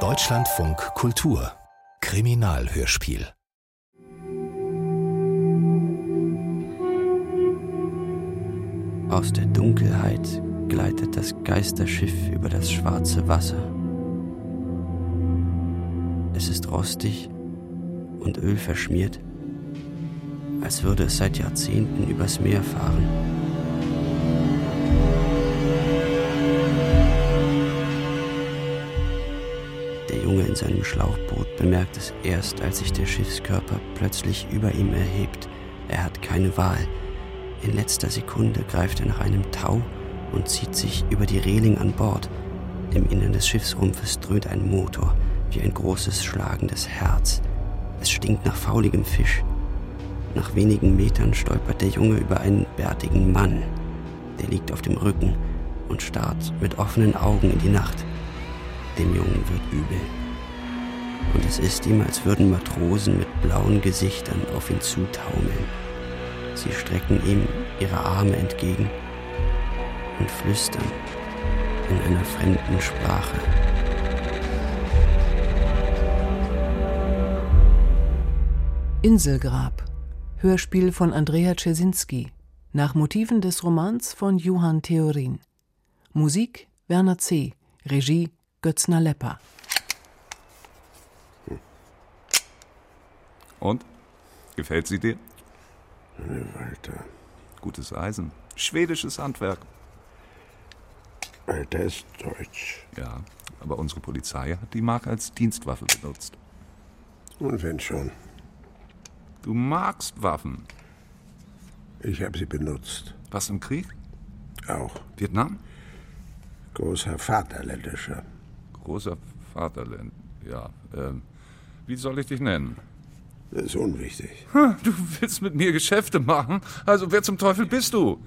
Deutschlandfunk Kultur Kriminalhörspiel Aus der Dunkelheit gleitet das Geisterschiff über das schwarze Wasser. Es ist rostig und ölverschmiert, als würde es seit Jahrzehnten übers Meer fahren. In seinem Schlauchboot bemerkt es erst, als sich der Schiffskörper plötzlich über ihm erhebt. Er hat keine Wahl. In letzter Sekunde greift er nach einem Tau und zieht sich über die Reling an Bord. Im Innern des Schiffsrumpfes dröhnt ein Motor, wie ein großes schlagendes Herz. Es stinkt nach fauligem Fisch. Nach wenigen Metern stolpert der Junge über einen bärtigen Mann. Der liegt auf dem Rücken und starrt mit offenen Augen in die Nacht. Dem Jungen wird übel. Und es ist ihm, als würden Matrosen mit blauen Gesichtern auf ihn zutaumeln. Sie strecken ihm ihre Arme entgegen und flüstern in einer fremden Sprache. Inselgrab. Hörspiel von Andrea Czesinski. Nach Motiven des Romans von Johann Theorin. Musik Werner C. Regie Götzner Lepper. Und? Gefällt sie dir? Walter. Gutes Eisen. Schwedisches Handwerk. Walter ist deutsch. Ja, aber unsere Polizei hat die Mark als Dienstwaffe benutzt. Und wenn schon. Du magst Waffen. Ich habe sie benutzt. Was im Krieg? Auch. Vietnam? Großer Vaterländischer. Großer Vaterland. Ja. Ähm, wie soll ich dich nennen? Das ist unwichtig. Du willst mit mir Geschäfte machen? Also wer zum Teufel bist du?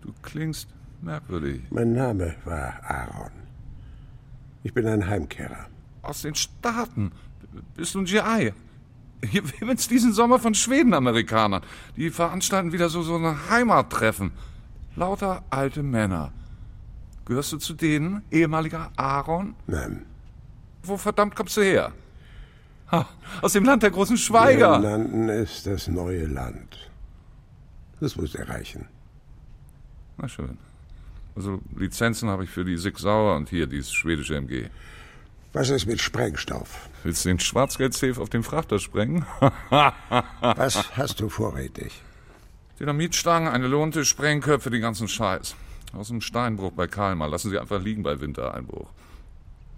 Du klingst merkwürdig. Mein Name war Aaron. Ich bin ein Heimkehrer. Aus den Staaten. Bist du ein GI? Hier wimmelt's diesen Sommer von Schweden-Amerikanern. Die veranstalten wieder so, so ein Heimattreffen. Lauter alte Männer. Gehörst du zu denen, ehemaliger Aaron? Nein. Wo verdammt kommst du her? Ha, aus dem Land der großen Schweiger. Wir nannten es das neue Land. Das muss erreichen. Na schön. Also Lizenzen habe ich für die Sig Sauer und hier dieses schwedische MG. Was ist mit Sprengstoff? Willst du den Schwarzgeldsafe auf dem Frachter sprengen? Was hast du vorrätig? Dynamitstangen, eine Lunte, Sprengköpfe, den ganzen Scheiß. Aus dem Steinbruch bei Kalmar. Lassen sie einfach liegen bei Wintereinbruch.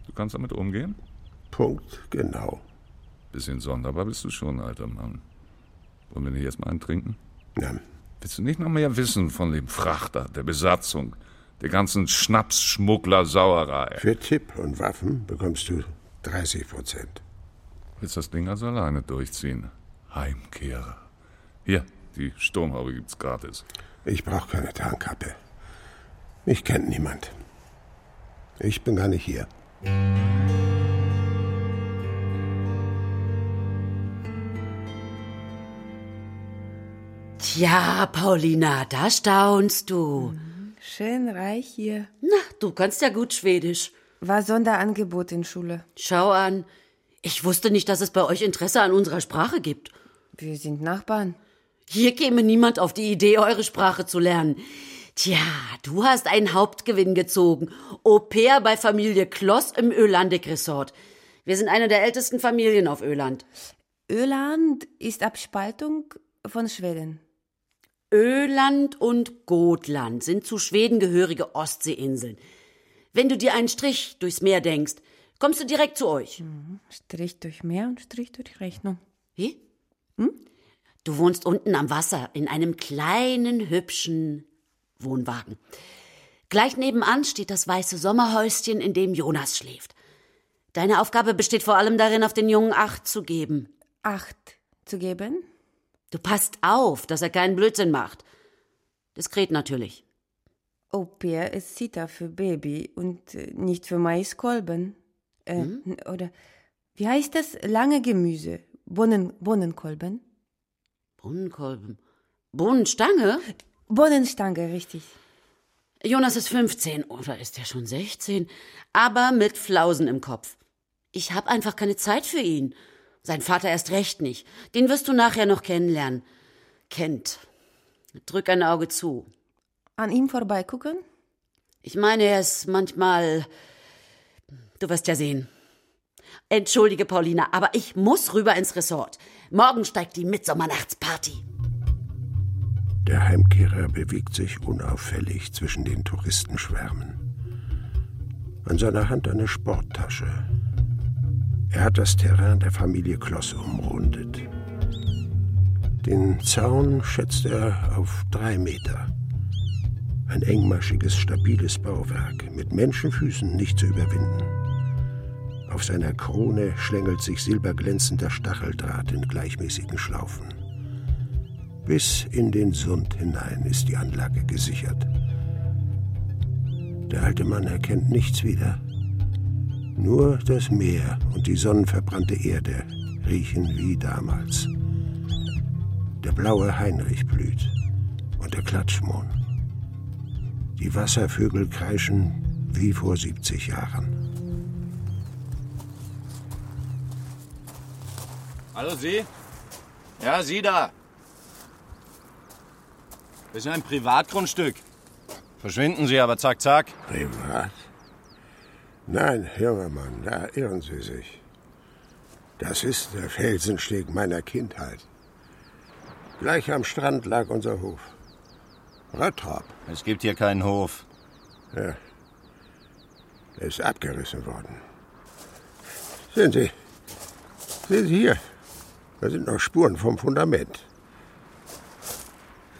Du kannst damit umgehen? Punkt, genau. Bisschen sonderbar bist du schon, alter Mann. Wollen wir nicht erstmal einen trinken? Ja. Willst du nicht noch mehr wissen von dem Frachter, der Besatzung, der ganzen Schnapsschmuggler-Sauerei? Für Tipp und Waffen bekommst du 30 Prozent. Willst das Ding also alleine durchziehen? Heimkehrer. Hier, die Sturmhaube gibt's gratis. Ich brauche keine Tarnkappe. Mich kennt niemand. Ich bin gar nicht hier. Tja, Paulina, da staunst du. Schön reich hier. Na, du kannst ja gut Schwedisch. War Sonderangebot in Schule. Schau an. Ich wusste nicht, dass es bei euch Interesse an unserer Sprache gibt. Wir sind Nachbarn. Hier käme niemand auf die Idee, eure Sprache zu lernen. Tja, du hast einen Hauptgewinn gezogen. Au pair bei Familie Kloss im Ölandik-Resort. Wir sind eine der ältesten Familien auf Öland. Öland ist Abspaltung von Schweden. Öland und Gotland sind zu Schweden gehörige Ostseeinseln. Wenn du dir einen Strich durchs Meer denkst, kommst du direkt zu euch. Strich durch Meer und Strich durch Rechnung. Wie? Hm? Du wohnst unten am Wasser in einem kleinen, hübschen Wohnwagen. Gleich nebenan steht das weiße Sommerhäuschen, in dem Jonas schläft. Deine Aufgabe besteht vor allem darin, auf den Jungen Acht zu geben. Acht zu geben? Du passt auf, dass er keinen Blödsinn macht. Diskret natürlich. Au pair ist Sita für Baby und äh, nicht für Maiskolben. Äh, Hm? Oder wie heißt das? Lange Gemüse. Bohnen, Bohnenkolben? Bohnenkolben. Bohnenstange? Bohnenstange, richtig. Jonas ist 15 oder ist er schon 16, aber mit Flausen im Kopf. Ich hab einfach keine Zeit für ihn. Sein Vater erst recht nicht. Den wirst du nachher noch kennenlernen. Kennt. Drück ein Auge zu. An ihm vorbeigucken? Ich meine, er ist manchmal. Du wirst ja sehen. Entschuldige, Paulina, aber ich muss rüber ins Ressort. Morgen steigt die Mitsommernachtsparty. Der Heimkehrer bewegt sich unauffällig zwischen den Touristenschwärmen. An seiner Hand eine Sporttasche. Er hat das Terrain der Familie Klosse umrundet. Den Zaun schätzt er auf drei Meter. Ein engmaschiges, stabiles Bauwerk, mit Menschenfüßen nicht zu überwinden. Auf seiner Krone schlängelt sich silberglänzender Stacheldraht in gleichmäßigen Schlaufen. Bis in den Sund hinein ist die Anlage gesichert. Der alte Mann erkennt nichts wieder. Nur das Meer und die sonnenverbrannte Erde riechen wie damals. Der blaue Heinrich blüht und der Klatschmohn. Die Wasservögel kreischen wie vor 70 Jahren. Hallo Sie? Ja, Sie da. Das ist ein Privatgrundstück. Verschwinden Sie aber zack, zack. Privat? Nein, junger Mann, da irren Sie sich. Das ist der Felsensteg meiner Kindheit. Gleich am Strand lag unser Hof. Röttrop. Es gibt hier keinen Hof. Ja. Er ist abgerissen worden. Sehen Sie. Sehen Sie hier. Da sind noch Spuren vom Fundament.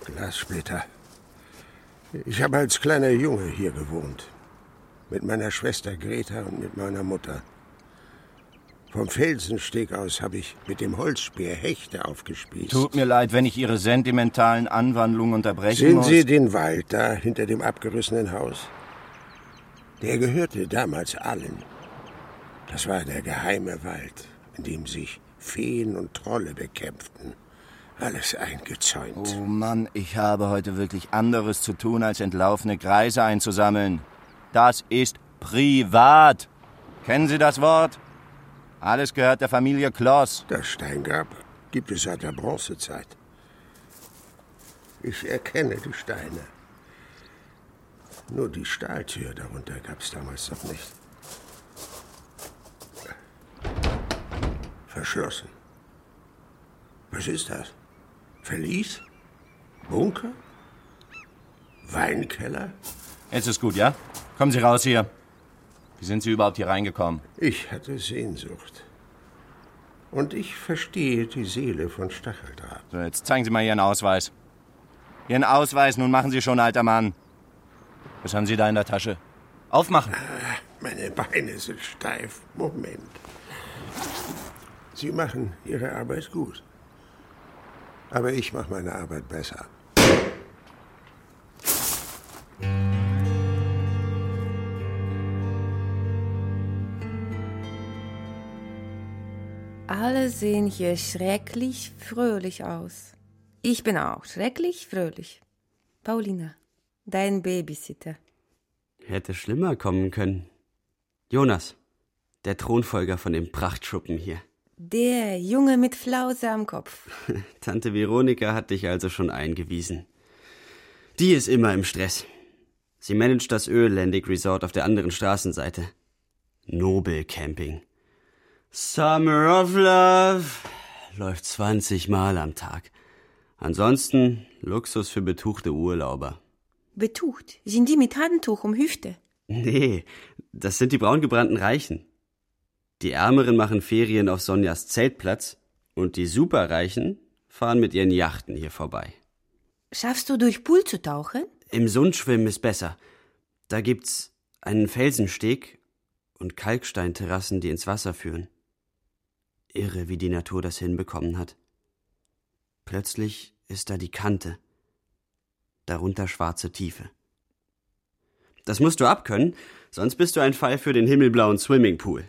Glassplitter. Ich habe als kleiner Junge hier gewohnt. Mit meiner Schwester Greta und mit meiner Mutter. Vom Felsensteg aus habe ich mit dem Holzspeer Hechte aufgespießt. Tut mir leid, wenn ich Ihre sentimentalen Anwandlungen unterbrechen Sehen muss. Sie den Wald da hinter dem abgerissenen Haus? Der gehörte damals allen. Das war der geheime Wald, in dem sich Feen und Trolle bekämpften. Alles eingezäunt. Oh Mann, ich habe heute wirklich anderes zu tun, als entlaufene Kreise einzusammeln. Das ist privat. Kennen Sie das Wort? Alles gehört der Familie Kloss. Das Steingrab gibt es seit der Bronzezeit. Ich erkenne die Steine. Nur die Stahltür darunter gab es damals noch nicht. Verschlossen. Was ist das? Verlies? Bunker? Weinkeller? Jetzt ist gut, ja? Kommen Sie raus hier. Wie sind Sie überhaupt hier reingekommen? Ich hatte Sehnsucht. Und ich verstehe die Seele von Stacheldraht. So, jetzt zeigen Sie mal Ihren Ausweis. Ihren Ausweis, nun machen Sie schon, alter Mann. Was haben Sie da in der Tasche? Aufmachen. Meine Beine sind steif. Moment. Sie machen Ihre Arbeit gut. Aber ich mache meine Arbeit besser. Alle sehen hier schrecklich fröhlich aus. Ich bin auch schrecklich fröhlich. Paulina, dein Babysitter. Hätte schlimmer kommen können. Jonas, der Thronfolger von dem Prachtschuppen hier. Der Junge mit Flause am Kopf. Tante Veronika hat dich also schon eingewiesen. Die ist immer im Stress. Sie managt das Ölandic Resort auf der anderen Straßenseite. Nobel Camping. Summer of Love läuft 20 Mal am Tag. Ansonsten Luxus für betuchte Urlauber. Betucht. Sind die mit Handtuch um Hüfte? Nee, das sind die braungebrannten Reichen. Die Ärmeren machen Ferien auf Sonjas Zeltplatz und die Superreichen fahren mit ihren Yachten hier vorbei. Schaffst du durch Pool zu tauchen? Im Sundschwimmen ist besser. Da gibt's einen Felsensteg und Kalksteinterrassen, die ins Wasser führen. Irre, wie die Natur das hinbekommen hat. Plötzlich ist da die Kante. Darunter schwarze Tiefe. Das musst du abkönnen, sonst bist du ein Fall für den himmelblauen Swimmingpool.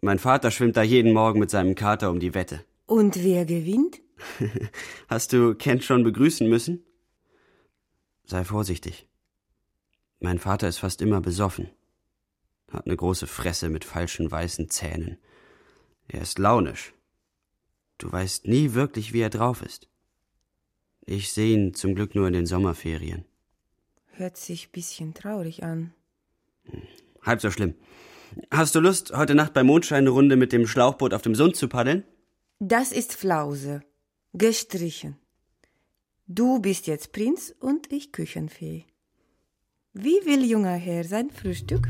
Mein Vater schwimmt da jeden Morgen mit seinem Kater um die Wette. Und wer gewinnt? Hast du Kent schon begrüßen müssen? Sei vorsichtig. Mein Vater ist fast immer besoffen. Hat eine große Fresse mit falschen weißen Zähnen. Er ist launisch. Du weißt nie wirklich, wie er drauf ist. Ich sehe ihn zum Glück nur in den Sommerferien. Hört sich bisschen traurig an. Halb so schlimm. Hast du Lust, heute Nacht bei Mondschein eine Runde mit dem Schlauchboot auf dem Sund zu paddeln? Das ist Flause. Gestrichen. Du bist jetzt Prinz und ich Küchenfee. Wie will junger Herr sein Frühstück?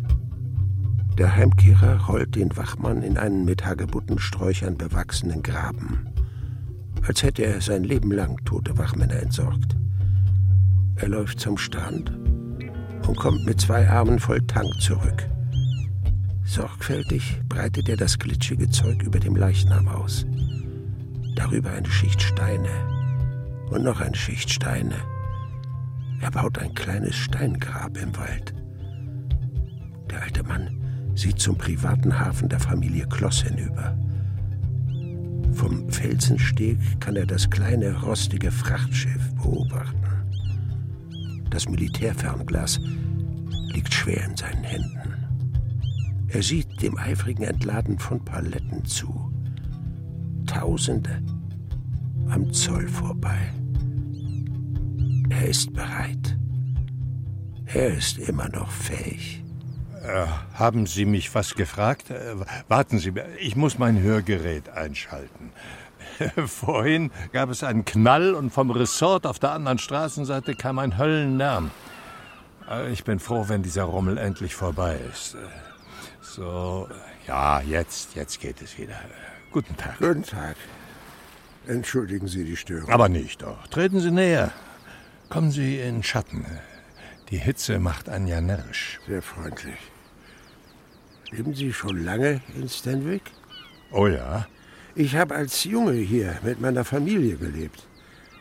Der Heimkehrer rollt den Wachmann in einen mit Hagebuttensträuchern bewachsenen Graben, als hätte er sein Leben lang tote Wachmänner entsorgt. Er läuft zum Strand und kommt mit zwei Armen voll Tank zurück. Sorgfältig breitet er das glitschige Zeug über dem Leichnam aus. Darüber eine Schicht Steine und noch eine Schicht Steine. Er baut ein kleines Steingrab im Wald. Der alte Mann sieht zum privaten Hafen der Familie Kloss hinüber. Vom Felsensteg kann er das kleine rostige Frachtschiff beobachten. Das Militärfernglas liegt schwer in seinen Händen. Er sieht dem eifrigen Entladen von Paletten zu. Tausende am Zoll vorbei. Er ist bereit. Er ist immer noch fähig. Äh, haben Sie mich was gefragt? Äh, warten Sie, ich muss mein Hörgerät einschalten. Vorhin gab es einen Knall und vom Resort auf der anderen Straßenseite kam ein Höllenlärm. Äh, ich bin froh, wenn dieser Rummel endlich vorbei ist. Äh, so, ja, jetzt, jetzt geht es wieder. Guten Tag. Guten Tag. Entschuldigen Sie die Störung. Aber nicht doch. Treten Sie näher. Kommen Sie in Schatten. Die Hitze macht einen ja närrisch. Sehr freundlich. Leben Sie schon lange in Stanwick? Oh ja. Ich habe als Junge hier mit meiner Familie gelebt.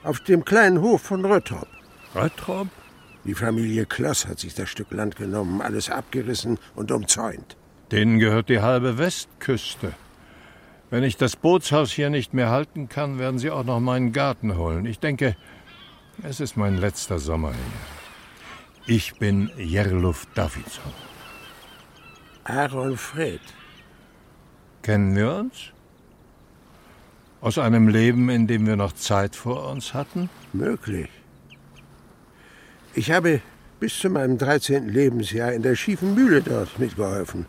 Auf dem kleinen Hof von Röttrop. Röttrop? Die Familie Kloss hat sich das Stück Land genommen, alles abgerissen und umzäunt. Denen gehört die halbe Westküste. Wenn ich das Bootshaus hier nicht mehr halten kann, werden sie auch noch meinen Garten holen. Ich denke, es ist mein letzter Sommer hier. Ich bin Jerluf Davidson. Aaron Fred. Kennen wir uns? Aus einem Leben, in dem wir noch Zeit vor uns hatten? Möglich. Ich habe bis zu meinem 13. Lebensjahr in der schiefen Mühle dort mitgeholfen.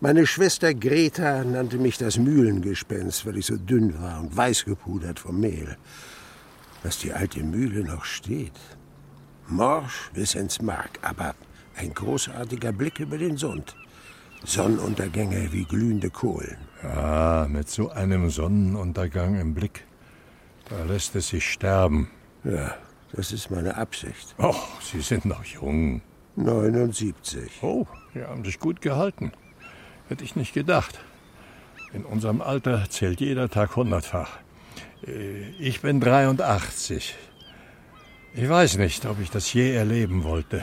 Meine Schwester Greta nannte mich das Mühlengespenst, weil ich so dünn war und weiß gepudert vom Mehl. Dass die alte Mühle noch steht. Morsch bis ins Mark, aber ein großartiger Blick über den Sund. Sonnenuntergänge wie glühende Kohlen. Ja, mit so einem Sonnenuntergang im Blick, da lässt es sich sterben. Ja, das ist meine Absicht. Oh, Sie sind noch jung. 79. Oh, Sie haben sich gut gehalten. Hätte ich nicht gedacht. In unserem Alter zählt jeder Tag hundertfach. Äh, ich bin 83. Ich weiß nicht, ob ich das je erleben wollte.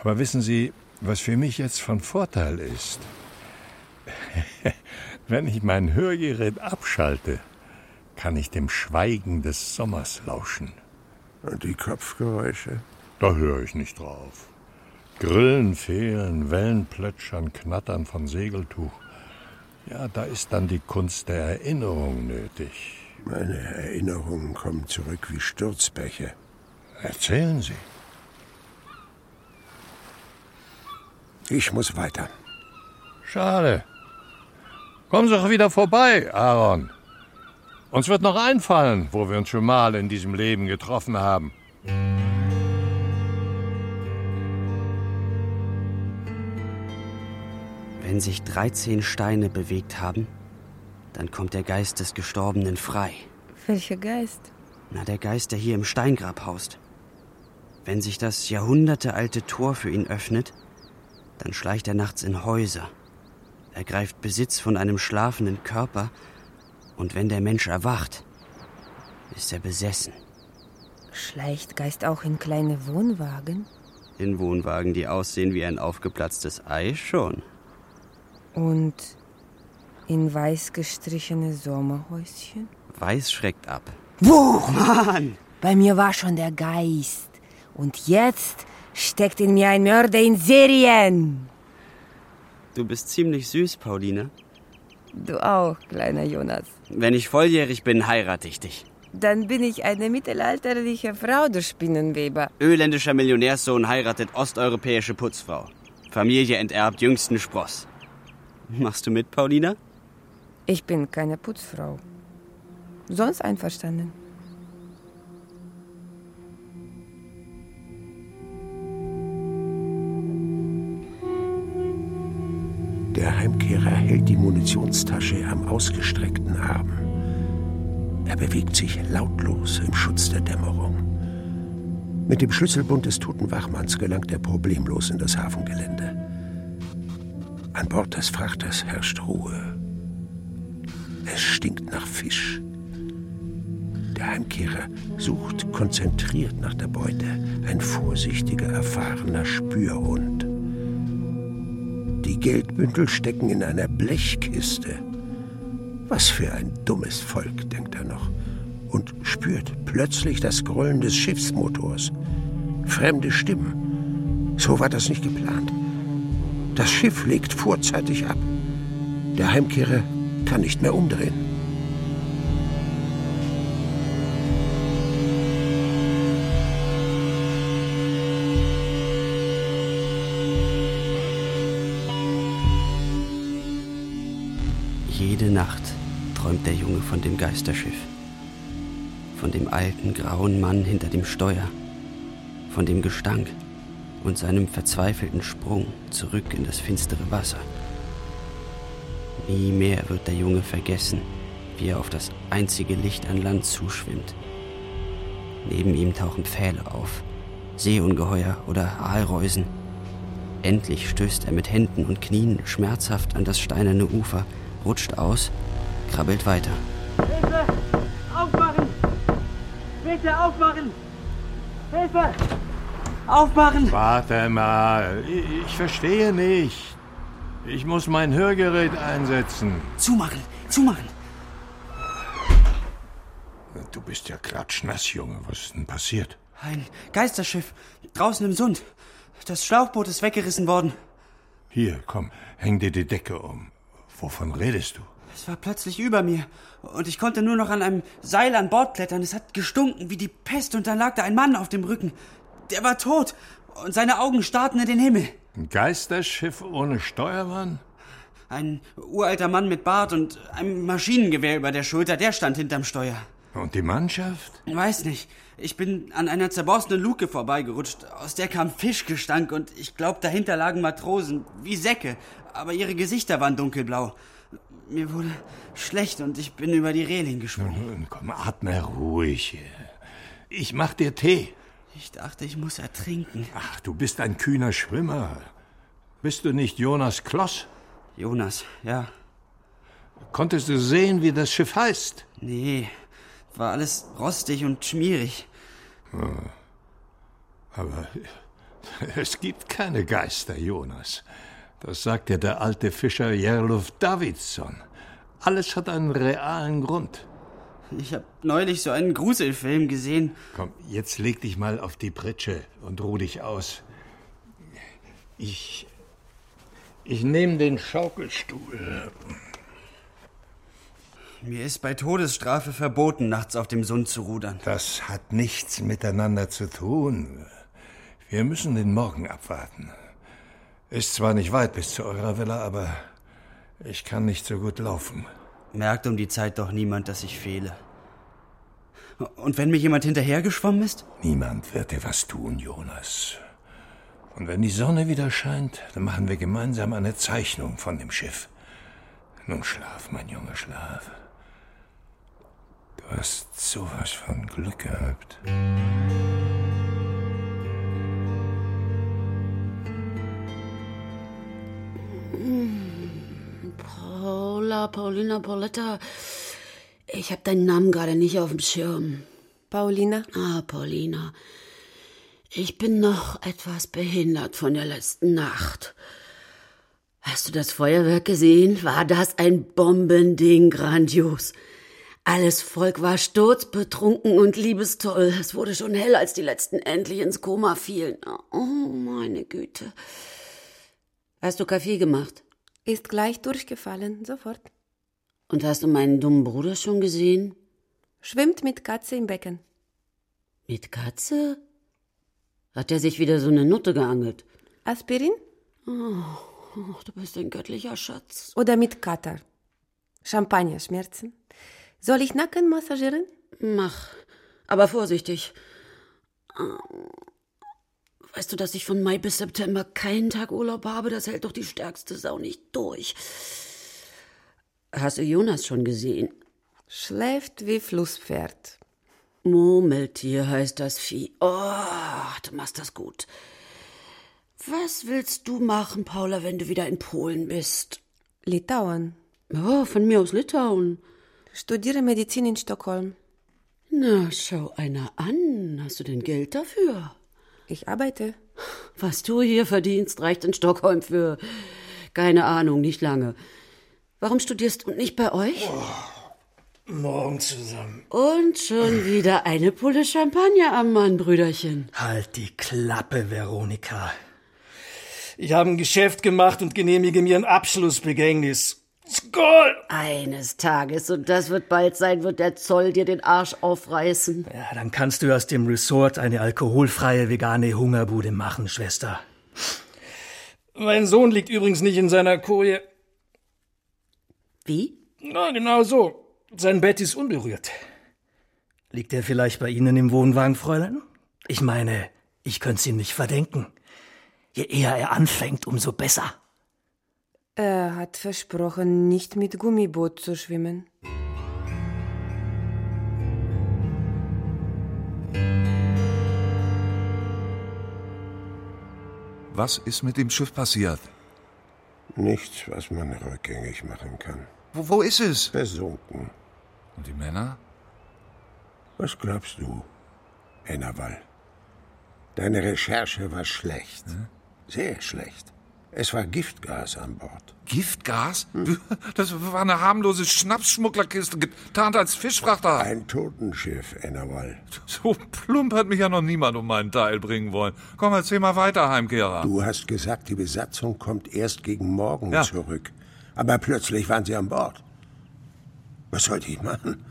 Aber wissen Sie, was für mich jetzt von Vorteil ist? Wenn ich mein Hörgerät abschalte, kann ich dem Schweigen des Sommers lauschen. Und die Kopfgeräusche? Da höre ich nicht drauf. Grillen fehlen, Wellen plätschern, Knattern von Segeltuch. Ja, da ist dann die Kunst der Erinnerung nötig. Meine Erinnerungen kommen zurück wie Sturzbäche. Erzählen Sie. Ich muss weiter. Schade. Kommen Sie doch wieder vorbei, Aaron. Uns wird noch einfallen, wo wir uns schon mal in diesem Leben getroffen haben. Wenn sich 13 Steine bewegt haben, dann kommt der Geist des Gestorbenen frei. Welcher Geist? Na, der Geist, der hier im Steingrab haust. Wenn sich das jahrhundertealte Tor für ihn öffnet, dann schleicht er nachts in Häuser, ergreift Besitz von einem schlafenden Körper, und wenn der Mensch erwacht, ist er besessen. Schleicht Geist auch in kleine Wohnwagen? In Wohnwagen, die aussehen wie ein aufgeplatztes Ei, schon. Und in weiß gestrichene Sommerhäuschen? Weiß schreckt ab. Wo? Mann! Bei mir war schon der Geist. Und jetzt steckt in mir ein Mörder in Serien. Du bist ziemlich süß, Pauline. Du auch, kleiner Jonas. Wenn ich volljährig bin, heirate ich dich. Dann bin ich eine mittelalterliche Frau, du Spinnenweber. Öländischer Millionärssohn heiratet osteuropäische Putzfrau. Familie enterbt jüngsten Spross. Machst du mit, Paulina? Ich bin keine Putzfrau. Sonst einverstanden. Der Heimkehrer hält die Munitionstasche am ausgestreckten Arm. Er bewegt sich lautlos im Schutz der Dämmerung. Mit dem Schlüsselbund des toten Wachmanns gelangt er problemlos in das Hafengelände. An Bord des Frachters herrscht Ruhe. Es stinkt nach Fisch. Der Heimkehrer sucht konzentriert nach der Beute, ein vorsichtiger, erfahrener Spürhund. Geldbündel stecken in einer Blechkiste. Was für ein dummes Volk, denkt er noch, und spürt plötzlich das Grollen des Schiffsmotors. Fremde Stimmen. So war das nicht geplant. Das Schiff legt vorzeitig ab. Der Heimkehrer kann nicht mehr umdrehen. Träumt der Junge von dem Geisterschiff. Von dem alten, grauen Mann hinter dem Steuer. Von dem Gestank und seinem verzweifelten Sprung zurück in das finstere Wasser. Nie mehr wird der Junge vergessen, wie er auf das einzige Licht an Land zuschwimmt. Neben ihm tauchen Pfähle auf, Seeungeheuer oder Aalreusen. Endlich stößt er mit Händen und Knien schmerzhaft an das steinerne Ufer, rutscht aus, krabbelt weiter. Hilfe! Aufmachen! Bitte aufmachen! Hilfe! Aufmachen! Warte mal, ich, ich verstehe nicht. Ich muss mein Hörgerät einsetzen. Zumachen! Zumachen! Du bist ja klatschnass, Junge. Was ist denn passiert? Ein Geisterschiff. Draußen im Sund. Das Schlauchboot ist weggerissen worden. Hier, komm, häng dir die Decke um. Wovon redest du? Es war plötzlich über mir. Und ich konnte nur noch an einem Seil an Bord klettern. Es hat gestunken wie die Pest und dann lag da ein Mann auf dem Rücken. Der war tot. Und seine Augen starrten in den Himmel. Ein Geisterschiff ohne Steuermann? Ein uralter Mann mit Bart und einem Maschinengewehr über der Schulter, der stand hinterm Steuer. Und die Mannschaft? Weiß nicht. Ich bin an einer zerborstenen Luke vorbeigerutscht. Aus der kam Fischgestank und ich glaube, dahinter lagen Matrosen, wie Säcke. Aber ihre Gesichter waren dunkelblau. Mir wurde schlecht und ich bin über die Reling geschwungen. Nun, komm, atme ruhig. Ich mach dir Tee. Ich dachte, ich muss ertrinken. Ach, du bist ein kühner Schwimmer. Bist du nicht Jonas Kloss? Jonas, ja. Konntest du sehen, wie das Schiff heißt? Nee, war alles rostig und schmierig. Aber es gibt keine Geister, Jonas. Das sagt dir der alte Fischer Jerluf Davidsson. Alles hat einen realen Grund. Ich habe neulich so einen Gruselfilm gesehen. Komm, jetzt leg dich mal auf die Pritsche und ruh dich aus. Ich. Ich nehme den Schaukelstuhl. Mir ist bei Todesstrafe verboten, nachts auf dem Sund zu rudern. Das hat nichts miteinander zu tun. Wir müssen den Morgen abwarten. Ist zwar nicht weit bis zu eurer Villa, aber ich kann nicht so gut laufen. Merkt um die Zeit doch niemand, dass ich fehle. Und wenn mir jemand hinterhergeschwommen ist? Niemand wird dir was tun, Jonas. Und wenn die Sonne wieder scheint, dann machen wir gemeinsam eine Zeichnung von dem Schiff. Nun schlaf, mein Junge, schlaf. Du hast sowas von Glück gehabt. Paula, Paulina, Pauletta. Ich habe deinen Namen gerade nicht auf dem Schirm. Paulina? Ah, Paulina. Ich bin noch etwas behindert von der letzten Nacht. Hast du das Feuerwerk gesehen? War das ein Bombending, grandios. Alles Volk war sturzbetrunken und liebestoll. Es wurde schon hell, als die letzten endlich ins Koma fielen. Oh, meine Güte. Hast du Kaffee gemacht? Ist gleich durchgefallen, sofort. Und hast du meinen dummen Bruder schon gesehen? Schwimmt mit Katze im Becken. Mit Katze? Hat er sich wieder so eine Nutte geangelt? Aspirin? Oh, du bist ein göttlicher Schatz. Oder mit Kater. Champagnerschmerzen. Soll ich Nacken massagieren? Mach, aber vorsichtig. Weißt du, dass ich von Mai bis September keinen Tag Urlaub habe? Das hält doch die stärkste Sau nicht durch. Hast du Jonas schon gesehen? Schläft wie Flusspferd. Murmeltier heißt das Vieh. Oh, du machst das gut. Was willst du machen, Paula, wenn du wieder in Polen bist? Litauen. Oh, von mir aus Litauen. Studiere Medizin in Stockholm. Na, schau einer an. Hast du denn Geld dafür? Ich arbeite. Was du hier verdienst, reicht in Stockholm für keine Ahnung, nicht lange. Warum studierst du nicht bei euch? Morgen zusammen. Und schon wieder eine Pulle Champagner am Mann, Brüderchen. Halt die Klappe, Veronika. Ich habe ein Geschäft gemacht und genehmige mir ein Abschlussbegängnis. Skoll! Eines Tages, und das wird bald sein, wird der Zoll dir den Arsch aufreißen. Ja, dann kannst du aus dem Resort eine alkoholfreie vegane Hungerbude machen, Schwester. Mein Sohn liegt übrigens nicht in seiner Koje. Wie? Na, genau so. Sein Bett ist unberührt. Liegt er vielleicht bei Ihnen im Wohnwagen, Fräulein? Ich meine, ich könnte ihm nicht verdenken. Je eher er anfängt, umso besser. Er hat versprochen, nicht mit Gummiboot zu schwimmen. Was ist mit dem Schiff passiert? Nichts, was man rückgängig machen kann. Wo, wo ist es? Versunken. Und die Männer? Was glaubst du, Ennerwall? Deine Recherche war schlecht. Sehr schlecht. Es war Giftgas an Bord. Giftgas? Das war eine harmlose Schnapsschmugglerkiste, getarnt als Fischfrachter. Ein Totenschiff, Ennerwall. So plump hat mich ja noch niemand um meinen Teil bringen wollen. Komm, erzähl mal weiter, Heimkehrer. Du hast gesagt, die Besatzung kommt erst gegen morgen Ja. zurück. Aber plötzlich waren sie an Bord. Was sollte ich machen?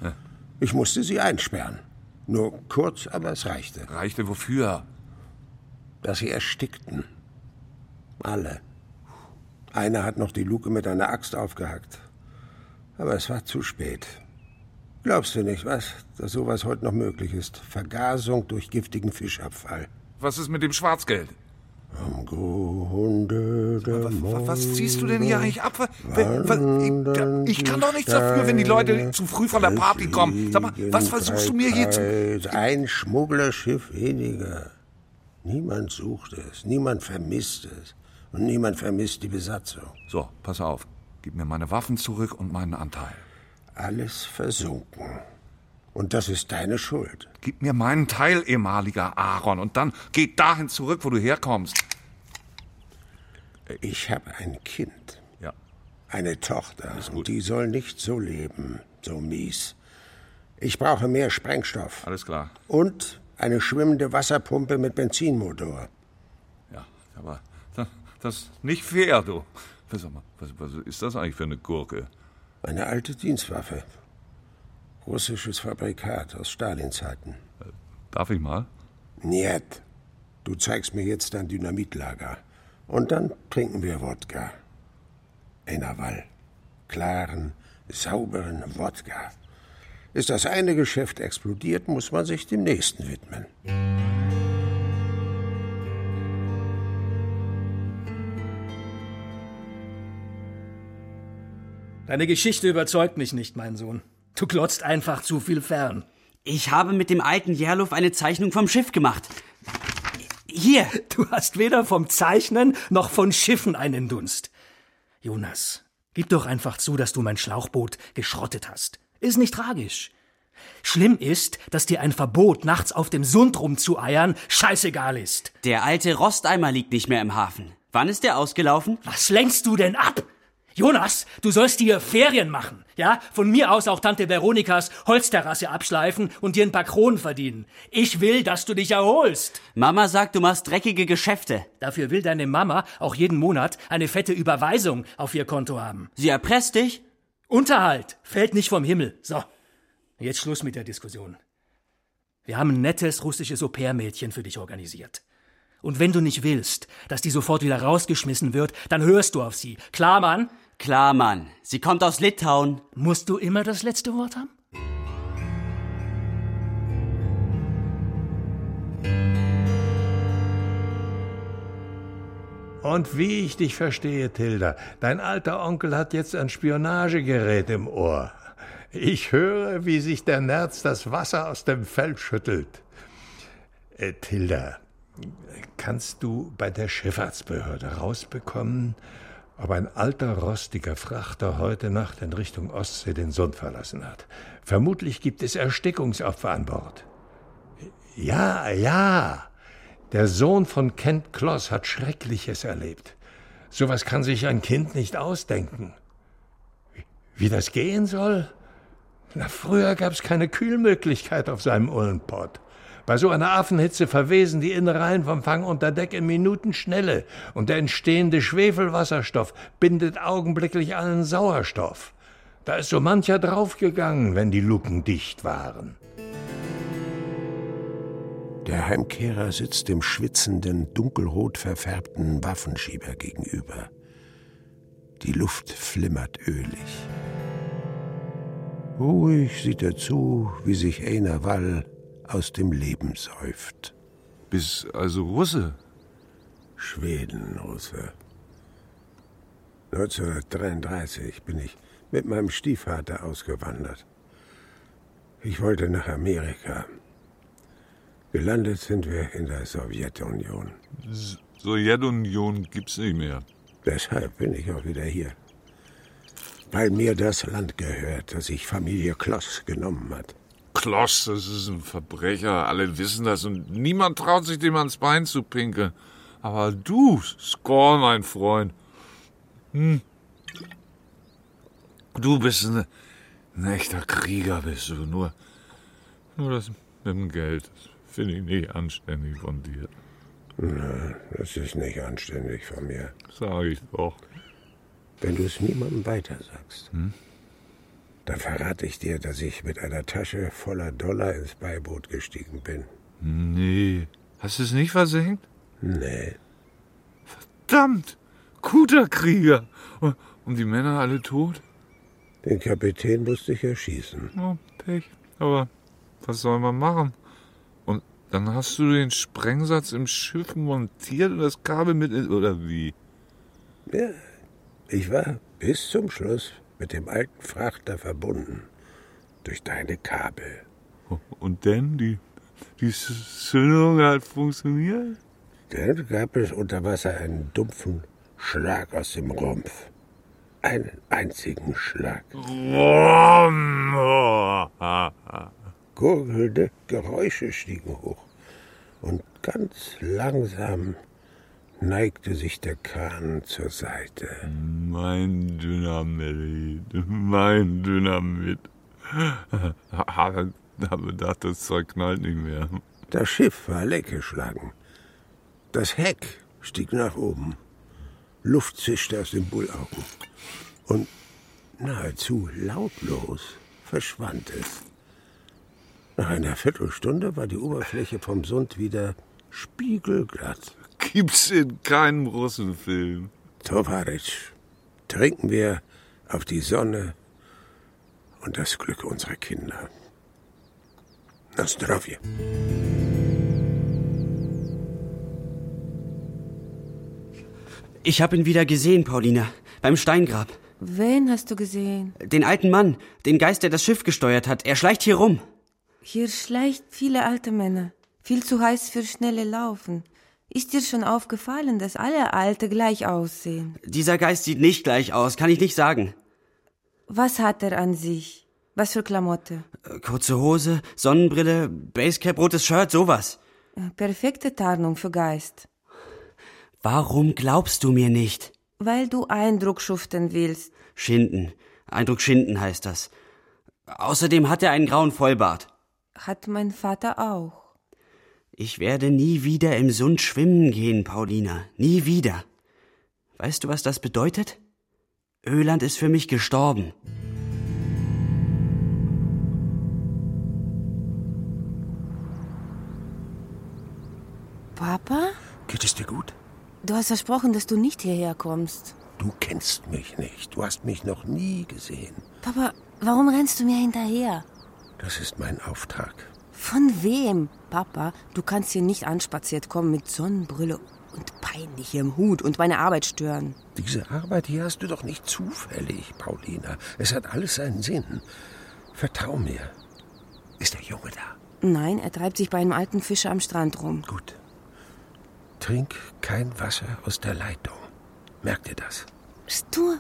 Ich musste sie einsperren. Nur kurz, aber es reichte. Reichte wofür? Dass sie erstickten. Alle. Einer hat noch die Luke mit einer Axt aufgehackt. Aber es war zu spät. Glaubst du nicht, was? Dass sowas heute noch möglich ist? Vergasung durch giftigen Fischabfall. Was ist mit dem Schwarzgeld? Am Grunde der Was, was ziehst du denn hier eigentlich ab? Ich, ich kann doch nichts dafür, wenn die Leute zu früh von der Party kommen. Sag mal, was versuchst du mir hier zu... Ein Schmugglerschiff weniger. Niemand sucht es, niemand vermisst es. Und niemand vermisst die Besatzung. So, pass auf. Gib mir meine Waffen zurück und meinen Anteil. Alles versunken. Und das ist deine Schuld. Gib mir meinen Teil, ehemaliger Aaron, und dann geh dahin zurück, wo du herkommst. Ich habe ein Kind. Ja. Eine Tochter. Und die soll nicht so leben, so mies. Ich brauche mehr Sprengstoff. Alles klar. Und eine schwimmende Wasserpumpe mit Benzinmotor. Ja, aber das, ist nicht fair, du. Mal, was, was ist das eigentlich für eine Gurke? Eine alte Dienstwaffe. Russisches Fabrikat aus Stalinzeiten. Darf ich mal? Niet. Du zeigst mir jetzt dein Dynamitlager. Und dann trinken wir Wodka. Ennerwall. Klaren, sauberen Wodka. Ist das eine Geschäft explodiert, muss man sich dem nächsten widmen. Deine Geschichte überzeugt mich nicht, mein Sohn. Du glotzt einfach zu viel fern. Ich habe mit dem alten Jerlow eine Zeichnung vom Schiff gemacht. Hier. Du hast weder vom Zeichnen noch von Schiffen einen Dunst. Jonas, gib doch einfach zu, dass du mein Schlauchboot geschrottet hast. Ist nicht tragisch. Schlimm ist, dass dir ein Verbot, nachts auf dem Sund rumzueiern, scheißegal ist. Der alte Rosteimer liegt nicht mehr im Hafen. Wann ist der ausgelaufen? Was lenkst du denn ab? Jonas, du sollst dir Ferien machen, ja? Von mir aus auch Tante Veronikas Holzterrasse abschleifen und dir ein paar Kronen verdienen. Ich will, dass du dich erholst. Mama sagt, du machst dreckige Geschäfte. Dafür will deine Mama auch jeden Monat eine fette Überweisung auf ihr Konto haben. Sie erpresst dich? Unterhalt fällt nicht vom Himmel. So, jetzt Schluss mit der Diskussion. Wir haben ein nettes russisches Au-pair-Mädchen für dich organisiert. Und wenn du nicht willst, dass die sofort wieder rausgeschmissen wird, dann hörst du auf sie. Klar, Mann? Klar, Mann. Sie kommt aus Litauen. Musst du immer das letzte Wort haben? Und wie ich dich verstehe, Tilda, dein alter Onkel hat jetzt ein Spionagegerät im Ohr. Ich höre, wie sich der Nerz das Wasser aus dem Fell schüttelt. Äh, Tilda, kannst du bei der Schifffahrtsbehörde rausbekommen, ob ein alter rostiger Frachter heute Nacht in Richtung Ostsee den Sund verlassen hat? Vermutlich gibt es Erstickungsopfer an Bord. Ja, ja. Der Sohn von Kent Kloss hat Schreckliches erlebt. Sowas kann sich ein Kind nicht ausdenken. Wie das gehen soll? Na, früher gab's keine Kühlmöglichkeit auf seinem Uhlenpott. Bei so einer Affenhitze verwesen die Innereien vom Fang unter Deck in Minutenschnelle und der entstehende Schwefelwasserstoff bindet augenblicklich allen Sauerstoff. Da ist so mancher draufgegangen, wenn die Luken dicht waren. Der Heimkehrer sitzt dem schwitzenden, dunkelrot verfärbten Waffenschieber gegenüber. Die Luft flimmert ölig. Ruhig sieht er zu, wie sich Einer Wall aus dem Leben säuft. Bist also Russe? Schweden-Russe. 1933 bin ich mit meinem Stiefvater ausgewandert. Ich wollte nach Amerika. Gelandet sind wir in der Sowjetunion. Sowjetunion gibt's nicht mehr. Deshalb bin ich auch wieder hier. Weil mir das Land gehört, das sich Familie Kloss genommen hat. Kloss, das ist ein Verbrecher, alle wissen das und niemand traut sich dem ans Bein zu pinkeln. Aber du, Score, mein Freund, hm. du bist ein, ein echter Krieger, bist du. Nur, nur das mit dem Geld, das finde ich nicht anständig von dir. Na, das ist nicht anständig von mir. Sag ich doch. Wenn du es niemandem weitersagst, Hm? Dann verrate ich dir, dass ich mit einer Tasche voller Dollar ins Beiboot gestiegen bin. Nee. Hast du es nicht versenkt? Nee. Verdammt! Guter Krieger! Und, die Männer alle tot? Den Kapitän musste ich erschießen. Oh, Pech. Aber was soll man machen? Und dann hast du den Sprengsatz im Schiff montiert und das Kabel mit. Oder wie? Ja, ich war bis zum Schluss mit dem alten Frachter verbunden. Durch deine Kabel. Und denn? Die, die Zündung hat funktioniert? Dann gab es unter Wasser einen dumpfen Schlag aus dem Rumpf. Einen einzigen Schlag. Gurgelnde Geräusche stiegen hoch. Und ganz langsam neigte sich der Kahn zur Seite. Mein Dynamit, mein Dynamit. Aber habe gedacht, das Zeug knallt nicht mehr. Das Schiff war leckgeschlagen. Das Heck stieg nach oben. Luft zischte aus den Bullaugen. Und nahezu lautlos verschwand es. Nach einer Viertelstunde war die Oberfläche vom Sund wieder spiegelglatt. Gibt's in keinem Russenfilm. Tovaritsch, trinken wir auf die Sonne und das Glück unserer Kinder. Na zdrowie. Ich hab ihn wieder gesehen, Paulina. Beim Steingrab. Wen hast du gesehen? Den alten Mann. Den Geist, der das Schiff gesteuert hat. Er schleicht hier rum. Hier schleicht viele alte Männer. Viel zu heiß für schnelle Laufen. Ist dir schon aufgefallen, dass alle Alte gleich aussehen? Dieser Geist sieht nicht gleich aus, kann ich nicht sagen. Was hat er an sich? Was für Klamotte? Äh, Kurze Hose, Sonnenbrille, Basecap, rotes Shirt, sowas. Äh, Perfekte Tarnung für Geist. Warum glaubst du mir nicht? Weil du Eindruck schuften willst. Schinden. Eindruck Schinden heißt das. Außerdem hat er einen grauen Vollbart. Hat mein Vater auch. Ich werde nie wieder im Sund schwimmen gehen, Paulina. Nie wieder. Weißt du, was das bedeutet? Öland ist für mich gestorben. Papa? Geht es dir gut? Du hast versprochen, dass du nicht hierher kommst. Du kennst mich nicht. Du hast mich noch nie gesehen. Papa, warum rennst du mir hinterher? Das ist mein Auftrag. Von wem? Papa, du kannst hier nicht anspaziert kommen mit Sonnenbrille und peinlichem Hut und meine Arbeit stören. Diese Arbeit hier hast du doch nicht zufällig, Paulina. Es hat alles seinen Sinn. Vertrau mir. Ist der Junge da? Nein, er treibt sich bei einem alten Fischer am Strand rum. Gut. Trink kein Wasser aus der Leitung. Merk dir das. Stur,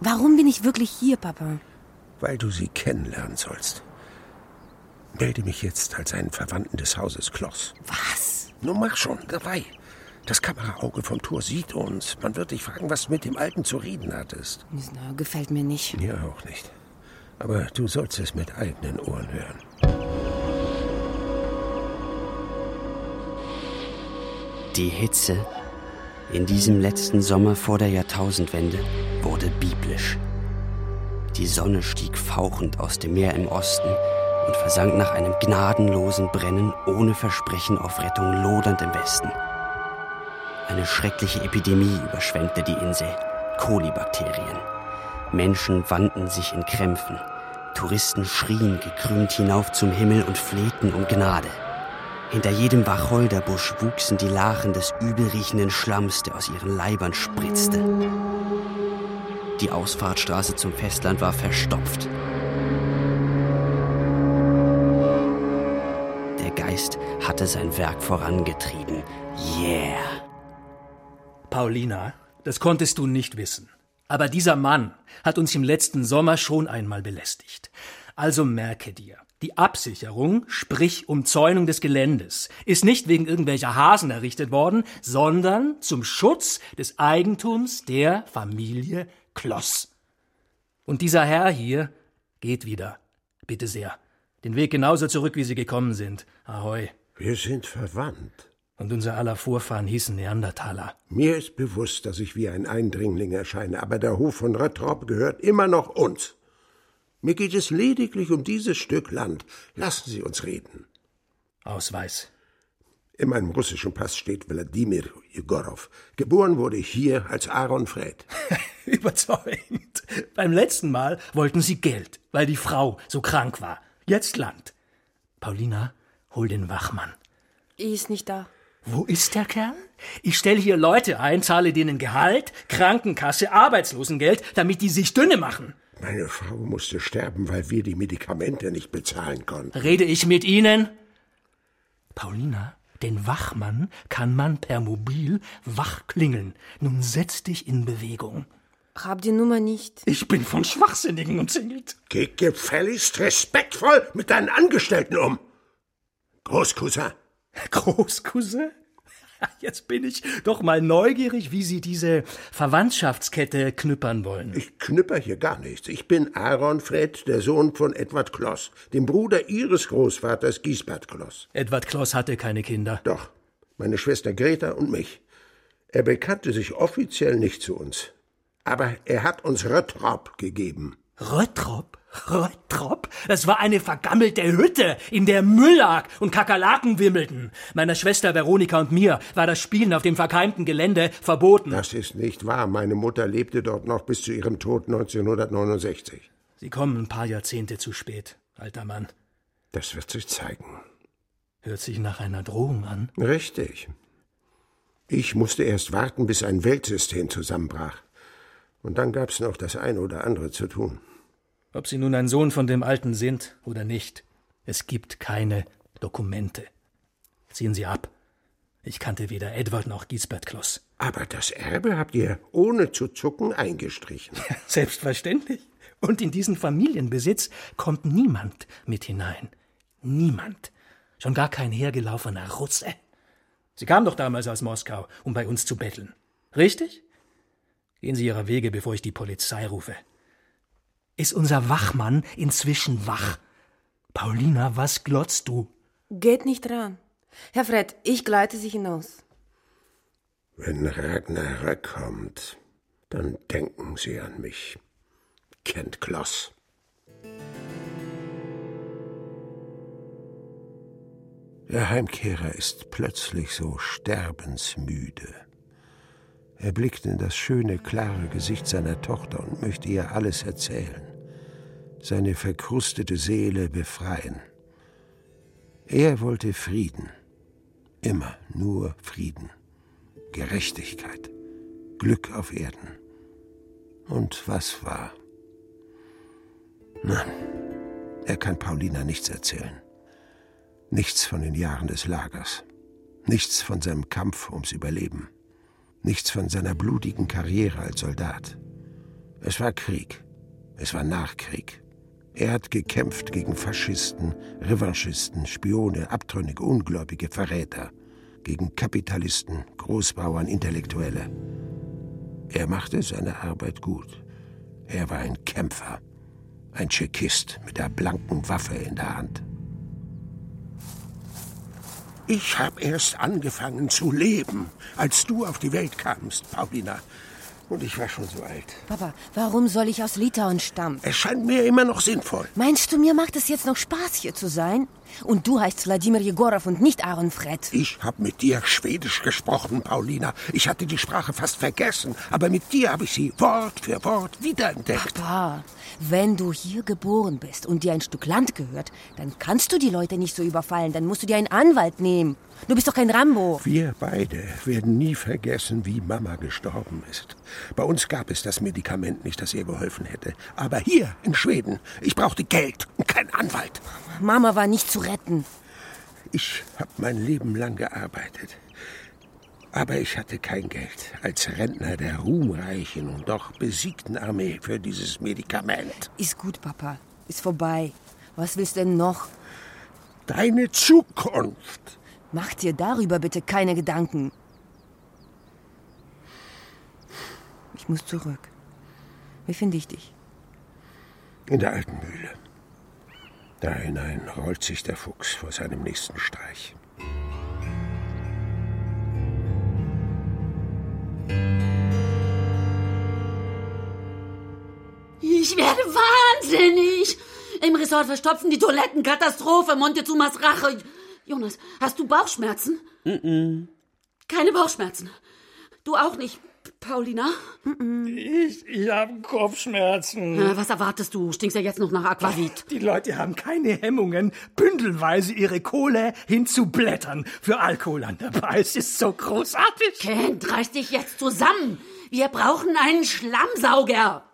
warum bin ich wirklich hier, Papa? Weil du sie kennenlernen sollst. Melde mich jetzt als einen Verwandten des Hauses Kloss. Was? Nun mach schon, dabei. Das Kameraauge vom Tor sieht uns. Man wird dich fragen, was du mit dem Alten zu reden hattest. Na, gefällt mir nicht. Mir auch nicht. Aber du sollst es mit eigenen Ohren hören. Die Hitze in diesem letzten Sommer vor der Jahrtausendwende wurde biblisch. Die Sonne stieg fauchend aus dem Meer im Osten und versank nach einem gnadenlosen Brennen ohne Versprechen auf Rettung lodernd im Westen. Eine schreckliche Epidemie überschwemmte die Insel. Kolibakterien. Menschen wandten sich in Krämpfen. Touristen schrien gekrümmt hinauf zum Himmel und flehten um Gnade. Hinter jedem Wacholderbusch wuchsen die Lachen des übelriechenden Schlamms, der aus ihren Leibern spritzte. Die Ausfahrtstraße zum Festland war verstopft. Hatte sein Werk vorangetrieben. Yeah! Paulina, das konntest du nicht wissen. Aber dieser Mann hat uns im letzten Sommer schon einmal belästigt. Also merke dir, die Absicherung, sprich Umzäunung des Geländes, ist nicht wegen irgendwelcher Hasen errichtet worden, sondern zum Schutz des Eigentums der Familie Kloss. Und dieser Herr hier geht wieder. Bitte sehr. Den Weg genauso zurück, wie Sie gekommen sind. Ahoi. Wir sind verwandt. Und unser aller Vorfahren hießen Neandertaler. Mir ist bewusst, dass ich wie ein Eindringling erscheine, aber der Hof von Röttrop gehört immer noch uns. Mir geht es lediglich um dieses Stück Land. Lassen Sie uns reden. Ausweis. In meinem russischen Pass steht Wladimir Jegorow. Geboren wurde ich hier als Aaron Fred. Überzeugend. Beim letzten Mal wollten Sie Geld, weil die Frau so krank war. Jetzt Land. Paulina, hol den Wachmann. Ist nicht da. Wo ist der Kerl? Ich stelle hier Leute ein, zahle denen Gehalt, Krankenkasse, Arbeitslosengeld, damit die sich dünne machen. Meine Frau musste sterben, weil wir die Medikamente nicht bezahlen konnten. Rede ich mit Ihnen? Paulina, den Wachmann kann man per Mobil wach klingeln. Nun setz dich in Bewegung. Hab die Nummer nicht. Ich bin von Schwachsinnigen umzingelt. Geh gefälligst respektvoll mit deinen Angestellten um. Großcousin. Großcousin? Jetzt bin ich doch mal neugierig, wie Sie diese Verwandtschaftskette knüppern wollen. Ich knüpper hier gar nichts. Ich bin Aaron Fred, der Sohn von Edward Kloss, dem Bruder Ihres Großvaters Giesbert Kloss. Edward Kloss hatte keine Kinder. Doch, meine Schwester Greta und mich. Er bekannte sich offiziell nicht zu uns. Aber er hat uns Röttrop gegeben. Röttrop? Röttrop? Das war eine vergammelte Hütte, in der Müll lag und Kakerlaken wimmelten. Meiner Schwester Veronika und mir war das Spielen auf dem verkeimten Gelände verboten. Das ist nicht wahr. Meine Mutter lebte dort noch bis zu ihrem Tod 1969. Sie kommen ein paar Jahrzehnte zu spät, alter Mann. Das wird sich zeigen. Hört sich nach einer Drohung an. Richtig. Ich musste erst warten, bis ein Weltsystem zusammenbrach. Und dann gab's noch das eine oder andere zu tun. Ob Sie nun ein Sohn von dem Alten sind oder nicht, es gibt keine Dokumente. Ziehen Sie ab. Ich kannte weder Edward noch Giesbert Kloss. Aber das Erbe habt ihr ohne zu zucken eingestrichen. Selbstverständlich. Und in diesen Familienbesitz kommt niemand mit hinein. Niemand. Schon gar kein hergelaufener Russe. Sie kam doch damals aus Moskau, um bei uns zu betteln. Richtig? Gehen Sie Ihrer Wege, bevor ich die Polizei rufe. Ist unser Wachmann inzwischen wach? Paulina, was glotzt du? Geht nicht ran. Herr Fred, ich gleite Sie hinaus. Wenn Ragnar kommt, dann denken Sie an mich. Kent Kloss. Der Heimkehrer ist plötzlich so sterbensmüde. Er blickt in das schöne, klare Gesicht seiner Tochter und möchte ihr alles erzählen, seine verkrustete Seele befreien. Er wollte Frieden, immer nur Frieden, Gerechtigkeit, Glück auf Erden. Und was war? Nein, er kann Paulina nichts erzählen. Nichts von den Jahren des Lagers, nichts von seinem Kampf ums Überleben. Nichts von seiner blutigen Karriere als Soldat. Es war Krieg. Es war Nachkrieg. Er hat gekämpft gegen Faschisten, Revanchisten, Spione, Abtrünnige, Ungläubige, Verräter, gegen Kapitalisten, Großbauern, Intellektuelle. Er machte seine Arbeit gut. Er war ein Kämpfer, ein Tschekist mit der blanken Waffe in der Hand. Ich habe erst angefangen zu leben, als du auf die Welt kamst, Paulina. Und ich war schon so alt. Papa, warum soll ich aus Litauen stammen? Es scheint mir immer noch sinnvoll. Meinst du, mir macht es jetzt noch Spaß, hier zu sein? Und du heißt Wladimir Jegorov und nicht Aaron Fred. Ich habe mit dir Schwedisch gesprochen, Paulina. Ich hatte die Sprache fast vergessen, aber mit dir habe ich sie Wort für Wort wiederentdeckt. Papa, wenn du hier geboren bist und dir ein Stück Land gehört, dann kannst du die Leute nicht so überfallen. Dann musst du dir einen Anwalt nehmen. Du bist doch kein Rambo. Wir beide werden nie vergessen, wie Mama gestorben ist. Bei uns gab es das Medikament nicht, das ihr geholfen hätte. Aber hier in Schweden, ich brauchte Geld und keinen Anwalt. Mama war nicht zu retten. Ich habe mein Leben lang gearbeitet. Aber ich hatte kein Geld als Rentner der ruhmreichen und doch besiegten Armee für dieses Medikament. Ist gut, Papa. Ist vorbei. Was willst du denn noch? Deine Zukunft. Mach dir darüber bitte keine Gedanken. Ich muss zurück. Wie finde ich dich? In der alten Mühle. Da hinein rollt sich der Fuchs vor seinem nächsten Streich. Ich werde wahnsinnig. Im Resort verstopfen die Toiletten. Katastrophe. Montezumas Rache. Jonas, hast du Bauchschmerzen? Mm -mm. Keine Bauchschmerzen. Du auch nicht, Paulina? Ich, ich habe Kopfschmerzen. Na, was erwartest du? Stinkst ja jetzt noch nach Aquavit. Die Leute haben keine Hemmungen, bündelweise ihre Kohle hinzublättern für Alkohol an der Preis ist so großartig. Kent, reiß dich jetzt zusammen. Wir brauchen einen Schlammsauger.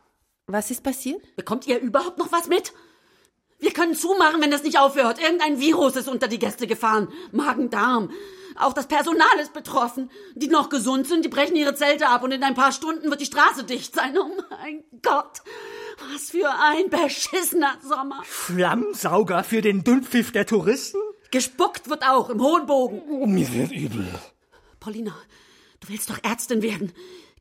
Was ist passiert? Bekommt ihr überhaupt noch was mit? Wir können zumachen, wenn das nicht aufhört. Irgendein Virus ist unter die Gäste gefahren. Magen-Darm. Auch das Personal ist betroffen. Die noch gesund sind, die brechen ihre Zelte ab und in ein paar Stunden wird die Straße dicht sein. Oh mein Gott. Was für ein beschissener Sommer. Flammsauger für den Dünnpfiff der Touristen? Gespuckt wird auch im hohen Bogen. Oh, mir wird übel. Paulina, du willst doch Ärztin werden.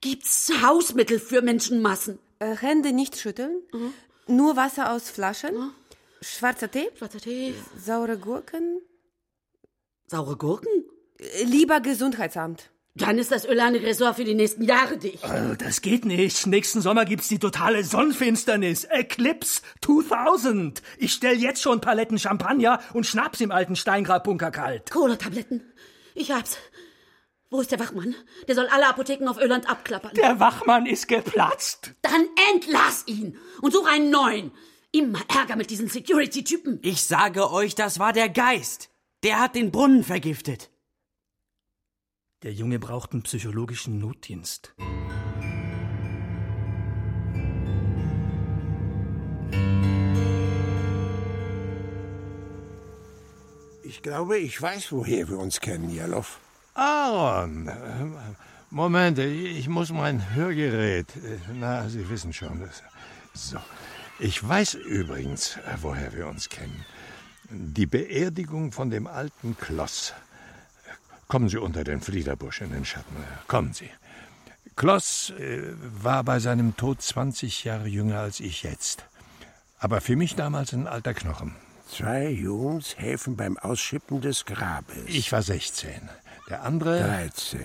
Gibt's Hausmittel für Menschenmassen? Äh, Hände nicht schütteln. Mhm. Nur Wasser aus Flaschen. Mhm. Schwarzer Tee. Schwarzer Tee. Saure Gurken. Saure Gurken? Lieber Gesundheitsamt. Dann ist das Öl-Ressort für die nächsten Jahre dicht. Oh, das geht nicht. Nächsten Sommer gibt's die totale Sonnenfinsternis. Eclipse 2000. Ich stell jetzt schon Paletten Champagner und Schnaps im alten Steingrab-Bunker kalt. Cola-Tabletten. Ich hab's. Wo ist der Wachmann? Der soll alle Apotheken auf Irland abklappern. Der Wachmann ist geplatzt. Dann entlass ihn und such einen neuen. Immer Ärger mit diesen Security-Typen. Ich sage euch, das war der Geist. Der hat den Brunnen vergiftet. Der Junge braucht einen psychologischen Notdienst. Ich glaube, ich weiß, woher wir uns kennen, Jalow. Aaron, Moment, ich muss mein Hörgerät. Na, Sie wissen schon. Das. So. Ich weiß übrigens, woher wir uns kennen. Die Beerdigung von dem alten Kloss. Kommen Sie unter den Fliederbusch in den Schatten. Kommen Sie. Kloss äh, war bei seinem Tod 20 Jahre jünger als ich jetzt. Aber für mich damals ein alter Knochen. Zwei Jungs helfen beim Ausschippen des Grabes. Ich war 16. Der andere. 13.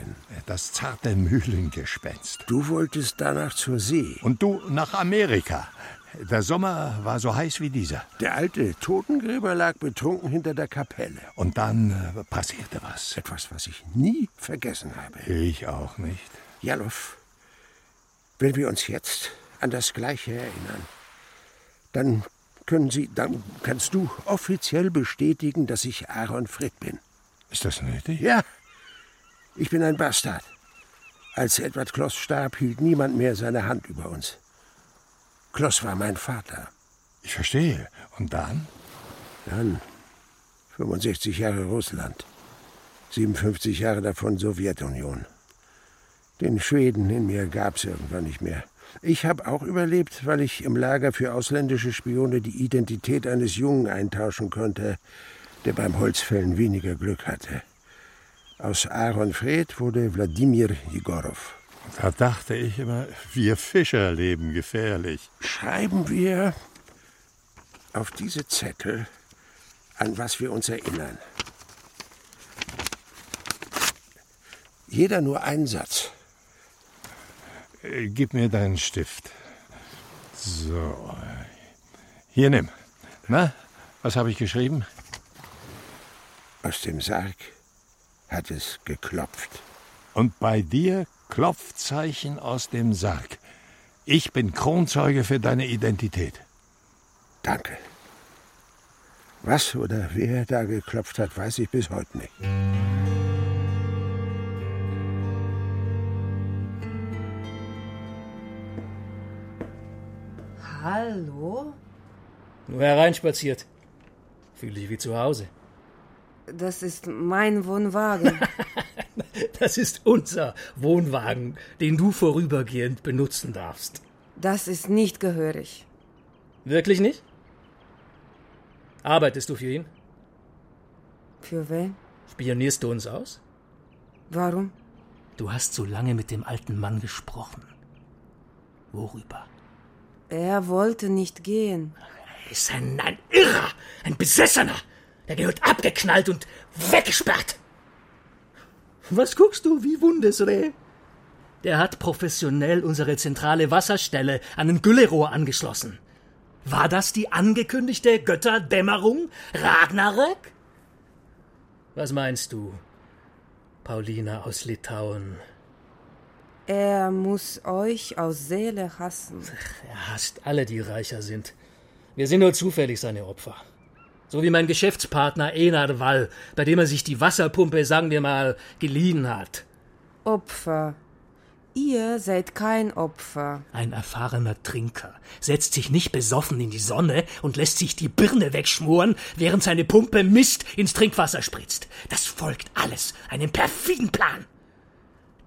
Das zarte Mühlengespenst. Du wolltest danach zur See. Und du nach Amerika. Der Sommer war so heiß wie dieser. Der alte Totengräber lag betrunken hinter der Kapelle. Und dann äh, passierte was. Etwas, was ich nie vergessen habe. Ich auch nicht. Jalow, wenn wir uns jetzt an das Gleiche erinnern, dann können Sie, dann kannst du offiziell bestätigen, dass ich Aaron Frick bin. Ist das nötig? Ja. Ich bin ein Bastard. Als Edward Kloss starb, hielt niemand mehr seine Hand über uns. Kloss war mein Vater. Ich verstehe. Und dann? Dann 65 Jahre Russland. 57 Jahre davon Sowjetunion. Den Schweden in mir gab's irgendwann nicht mehr. Ich habe auch überlebt, weil ich im Lager für ausländische Spione die Identität eines Jungen eintauschen konnte, der beim Holzfällen weniger Glück hatte. Aus Aaron Fred wurde Wladimir Jegorow. Da dachte ich immer, wir Fischer leben gefährlich. Schreiben wir auf diese Zettel, an was wir uns erinnern. Jeder nur einen Satz. Äh, Gib mir deinen Stift. So. Hier nimm. Na, was habe ich geschrieben? Aus dem Sarg hat es geklopft. Und bei dir Klopfzeichen aus dem Sarg. Ich bin Kronzeuge für deine Identität. Danke. Was oder wer da geklopft hat, weiß ich bis heute nicht. Hallo? Nur hereinspaziert. Fühle dich wie zu Hause. Das ist mein Wohnwagen. Das ist unser Wohnwagen, den du vorübergehend benutzen darfst. Das ist nicht gehörig. Wirklich nicht? Arbeitest du für ihn? Für wen? Spionierst du uns aus? Warum? Du hast so lange mit dem alten Mann gesprochen. Worüber? Er wollte nicht gehen. Er ist ein, ein Irrer, ein Besessener. Er gehört abgeknallt und weggesperrt. Was guckst du wie Wundesreh? Der hat professionell unsere zentrale Wasserstelle an ein Güllerohr angeschlossen. War das die angekündigte Götterdämmerung? Ragnarök? Was meinst du, Paulina aus Litauen? Er muss euch aus Seele hassen. Er hasst alle, die reicher sind. Wir sind nur zufällig seine Opfer. So wie mein Geschäftspartner Enar Wall, bei dem er sich die Wasserpumpe, sagen wir mal, geliehen hat. Opfer. Ihr seid kein Opfer. Ein erfahrener Trinker setzt sich nicht besoffen in die Sonne und lässt sich die Birne wegschmoren, während seine Pumpe Mist ins Trinkwasser spritzt. Das folgt alles einem perfiden Plan,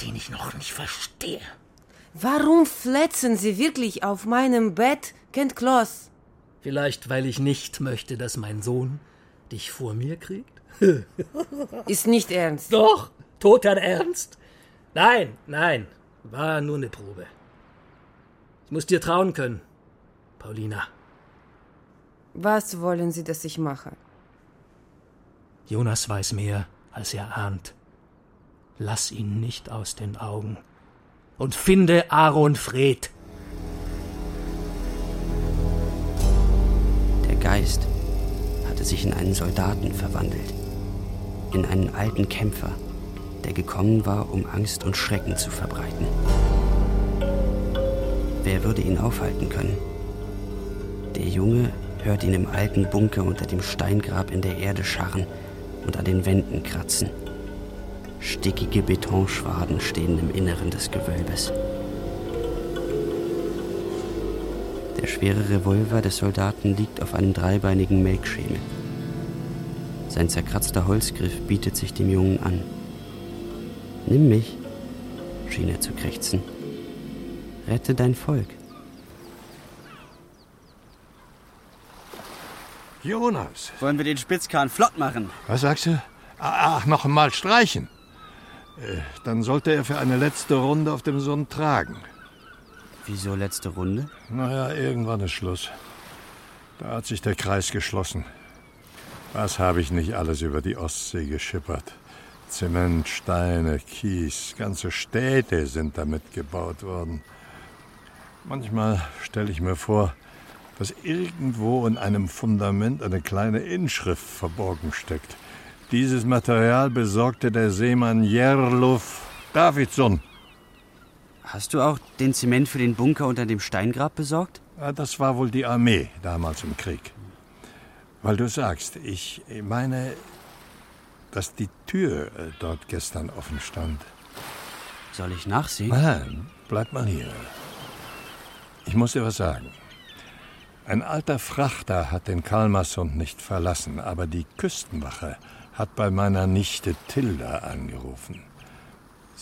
den ich noch nicht verstehe. Warum fletzen Sie wirklich auf meinem Bett, Kent Kloss? Vielleicht, weil ich nicht möchte, dass mein Sohn dich vor mir kriegt? Ist nicht ernst. Doch, toter Ernst? Nein, nein, war nur eine Probe. Ich muss dir trauen können, Paulina. Was wollen Sie, dass ich mache? Jonas weiß mehr, als er ahnt. Lass ihn nicht aus den Augen. Und finde Aaron Fred. Geist hatte sich in einen Soldaten verwandelt. In einen alten Kämpfer, der gekommen war, um Angst und Schrecken zu verbreiten. Wer würde ihn aufhalten können? Der Junge hört ihn im alten Bunker unter dem Steingrab in der Erde scharren und an den Wänden kratzen. Stickige Betonschwaden stehen im Inneren des Gewölbes. Der schwere Revolver des Soldaten liegt auf einem dreibeinigen Melkschemel. Sein zerkratzter Holzgriff bietet sich dem Jungen an. Nimm mich, schien er zu krächzen. Rette dein Volk. Jonas. Wollen wir den Spitzkahn flott machen? Was sagst du? Ach, noch einmal streichen. Äh, dann sollte er für eine letzte Runde auf dem Sund tragen. Wieso letzte Runde? Naja, irgendwann ist Schluss. Da hat sich der Kreis geschlossen. Was habe ich nicht alles über die Ostsee geschippert? Zement, Steine, Kies, ganze Städte sind damit gebaut worden. Manchmal stelle ich mir vor, dass irgendwo in einem Fundament eine kleine Inschrift verborgen steckt. Dieses Material besorgte der Seemann Jerluf Davidson. Hast du auch den Zement für den Bunker unter dem Steingrab besorgt? Ja, das war wohl die Armee damals im Krieg. Weil du sagst, ich meine, dass die Tür äh, dort gestern offen stand. Soll ich nachsehen? Nein, bleib mal hier. Ich muss dir was sagen. Ein alter Frachter hat den Kalmarsund nicht verlassen, aber die Küstenwache hat bei meiner Nichte Tilda angerufen.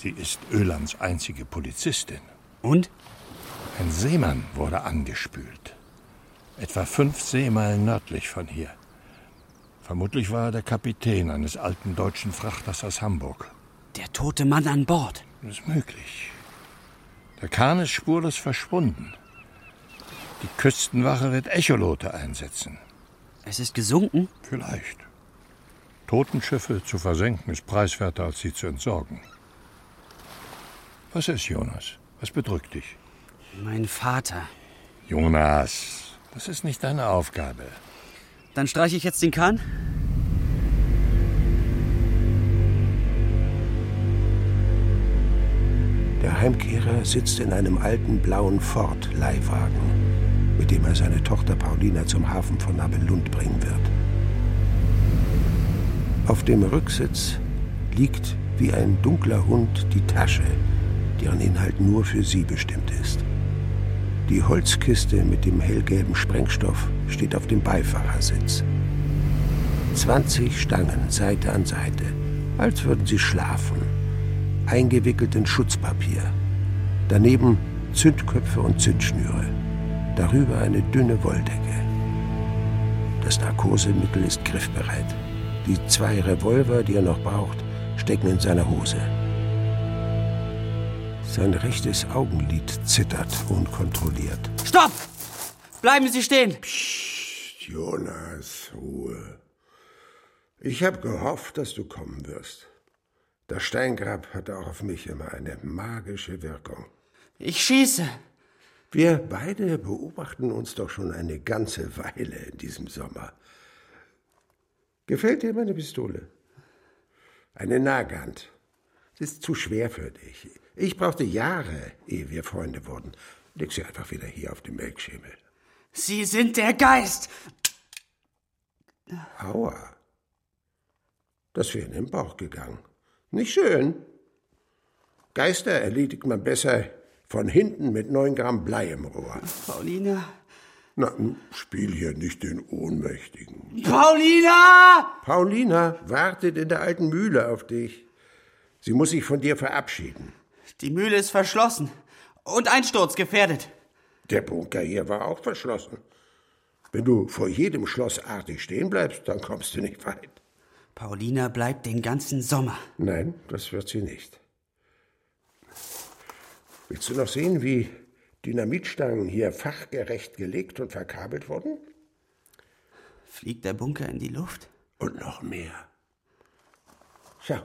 Sie ist Ölands einzige Polizistin. Und? Ein Seemann wurde angespült. Etwa fünf Seemeilen nördlich von hier. Vermutlich war er der Kapitän eines alten deutschen Frachters aus Hamburg. Der tote Mann an Bord. Das ist möglich. Der Kahn ist spurlos verschwunden. Die Küstenwache wird Echolote einsetzen. Es ist gesunken? Vielleicht. Totenschiffe zu versenken ist preiswerter, als sie zu entsorgen. Was ist, Jonas? Was bedrückt dich? Mein Vater. Jonas, das ist nicht deine Aufgabe. Dann streiche ich jetzt den Kahn? Der Heimkehrer sitzt in einem alten blauen Ford-Leihwagen, mit dem er seine Tochter Paulina zum Hafen von Nabelund bringen wird. Auf dem Rücksitz liegt wie ein dunkler Hund die Tasche, deren Inhalt nur für sie bestimmt ist. Die Holzkiste mit dem hellgelben Sprengstoff steht auf dem Beifahrersitz. 20 Stangen Seite an Seite, als würden sie schlafen, eingewickelt in Schutzpapier. Daneben Zündköpfe und Zündschnüre. Darüber eine dünne Wolldecke. Das Narkosemittel ist griffbereit. Die zwei Revolver, die er noch braucht, stecken in seiner Hose. Sein rechtes Augenlid zittert unkontrolliert. Stopp! Bleiben Sie stehen! Psst, Jonas, Ruhe. Ich habe gehofft, dass du kommen wirst. Das Steingrab hat auch auf mich immer eine magische Wirkung. Ich schieße. Wir beide beobachten uns doch schon eine ganze Weile in diesem Sommer. Gefällt dir meine Pistole? Eine Nahgant. Das ist zu schwer für dich. Ich brauchte Jahre, ehe wir Freunde wurden. Leg sie einfach wieder hier auf den Melkschemel. Sie sind der Geist! Aua. Das wäre in den Bauch gegangen. Nicht schön. Geister erledigt man besser von hinten mit neun Gramm Blei im Rohr. Paulina. Na, spiel hier nicht den Ohnmächtigen. Paulina! Paulina wartet in der alten Mühle auf dich. Sie muss sich von dir verabschieden. Die Mühle ist verschlossen und einsturzgefährdet. Der Bunker hier war auch verschlossen. Wenn du vor jedem Schloss artig stehen bleibst, dann kommst du nicht weit. Paulina bleibt den ganzen Sommer. Nein, das wird sie nicht. Willst du noch sehen, wie Dynamitstangen hier fachgerecht gelegt und verkabelt wurden? Fliegt der Bunker in die Luft? Und noch mehr. Schau,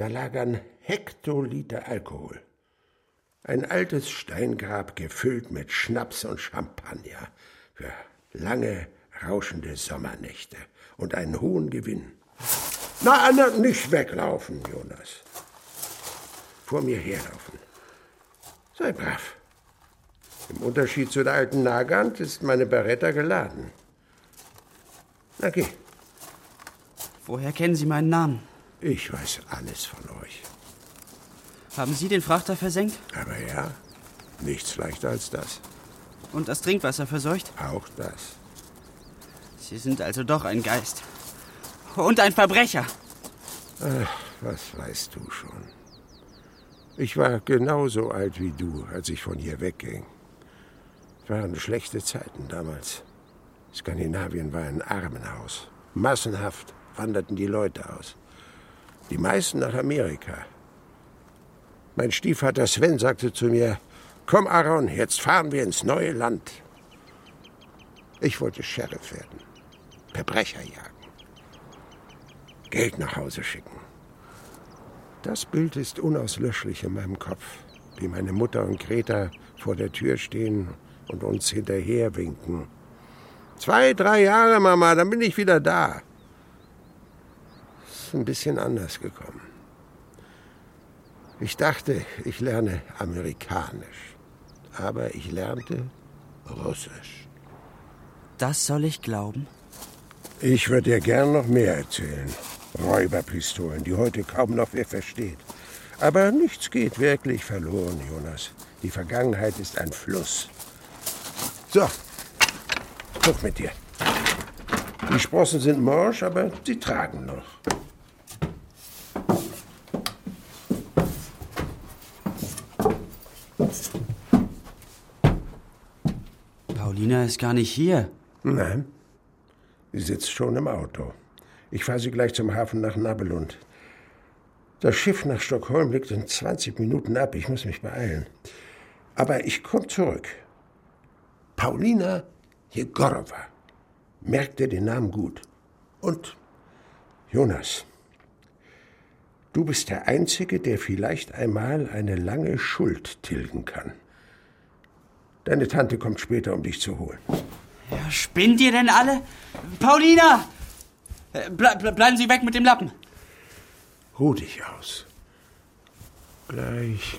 da lagern Hektoliter Alkohol. Ein altes Steingrab gefüllt mit Schnaps und Champagner für lange, rauschende Sommernächte und einen hohen Gewinn. Na, na, nicht weglaufen, Jonas. Vor mir herlaufen. Sei brav. Im Unterschied zu der alten Nagant ist meine Beretta geladen. Na geh. Woher kennen Sie meinen Namen? Ich weiß alles von euch. Haben Sie den Frachter versenkt? Aber ja, nichts leichter als das. Und das Trinkwasser verseucht? Auch das. Sie sind also doch ein Geist. Und ein Verbrecher. Ach, was weißt du schon? Ich war genauso alt wie du, als ich von hier wegging. Es waren schlechte Zeiten damals. Skandinavien war ein Armenhaus. Massenhaft wanderten die Leute aus. Die meisten nach Amerika. Mein Stiefvater Sven sagte zu mir, komm Aaron, jetzt fahren wir ins neue Land. Ich wollte Sheriff werden, Verbrecher jagen, Geld nach Hause schicken. Das Bild ist unauslöschlich in meinem Kopf, wie meine Mutter und Greta vor der Tür stehen und uns hinterher winken. Zwei, drei Jahre, Mama, dann bin ich wieder da. Ein bisschen anders gekommen. Ich dachte, ich lerne Amerikanisch, aber ich lernte Russisch. Das soll ich glauben? Ich würde dir gern noch mehr erzählen. Räuberpistolen, die heute kaum noch wer versteht. Aber nichts geht wirklich verloren, Jonas. Die Vergangenheit ist ein Fluss. So, hoch mit dir. Die Sprossen sind morsch, aber sie tragen noch. Paulina ist gar nicht hier. Nein, sie sitzt schon im Auto. Ich fahre sie gleich zum Hafen nach Nabelund. Das Schiff nach Stockholm liegt in 20 Minuten ab. Ich muss mich beeilen. Aber ich komme zurück. Paulina Jegorowa. Merkt ihr den Namen gut. Und Jonas. Du bist der Einzige, der vielleicht einmal eine lange Schuld tilgen kann. Deine Tante kommt später, um dich zu holen. Ja, spinnt ihr denn alle? Paulina! Äh, ble ble bleiben Sie weg mit dem Lappen. Ruh dich aus. Gleich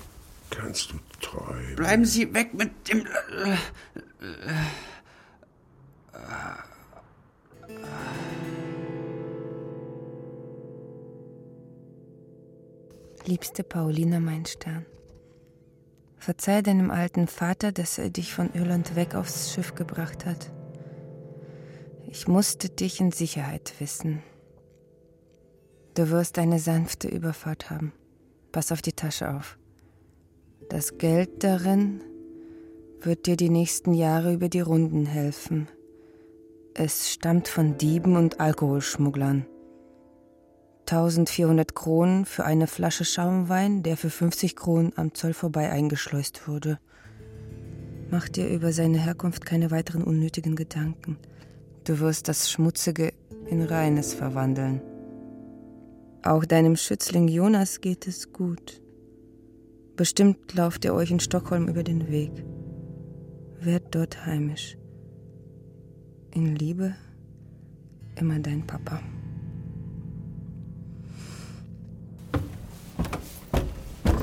kannst du träumen. Bleiben Sie weg mit dem. Äh, Liebste Paulina, mein Stern. Verzeih deinem alten Vater, dass er dich von Irland weg aufs Schiff gebracht hat. Ich musste dich in Sicherheit wissen. Du wirst eine sanfte Überfahrt haben. Pass auf die Tasche auf. Das Geld darin wird dir die nächsten Jahre über die Runden helfen. Es stammt von Dieben und Alkoholschmugglern. 1400 Kronen für eine Flasche Schaumwein, der für 50 Kronen am Zoll vorbei eingeschleust wurde. Mach dir über seine Herkunft keine weiteren unnötigen Gedanken. Du wirst das Schmutzige in Reines verwandeln. Auch deinem Schützling Jonas geht es gut. Bestimmt lauft ihr euch in Stockholm über den Weg. Werd dort heimisch. In Liebe, immer dein Papa.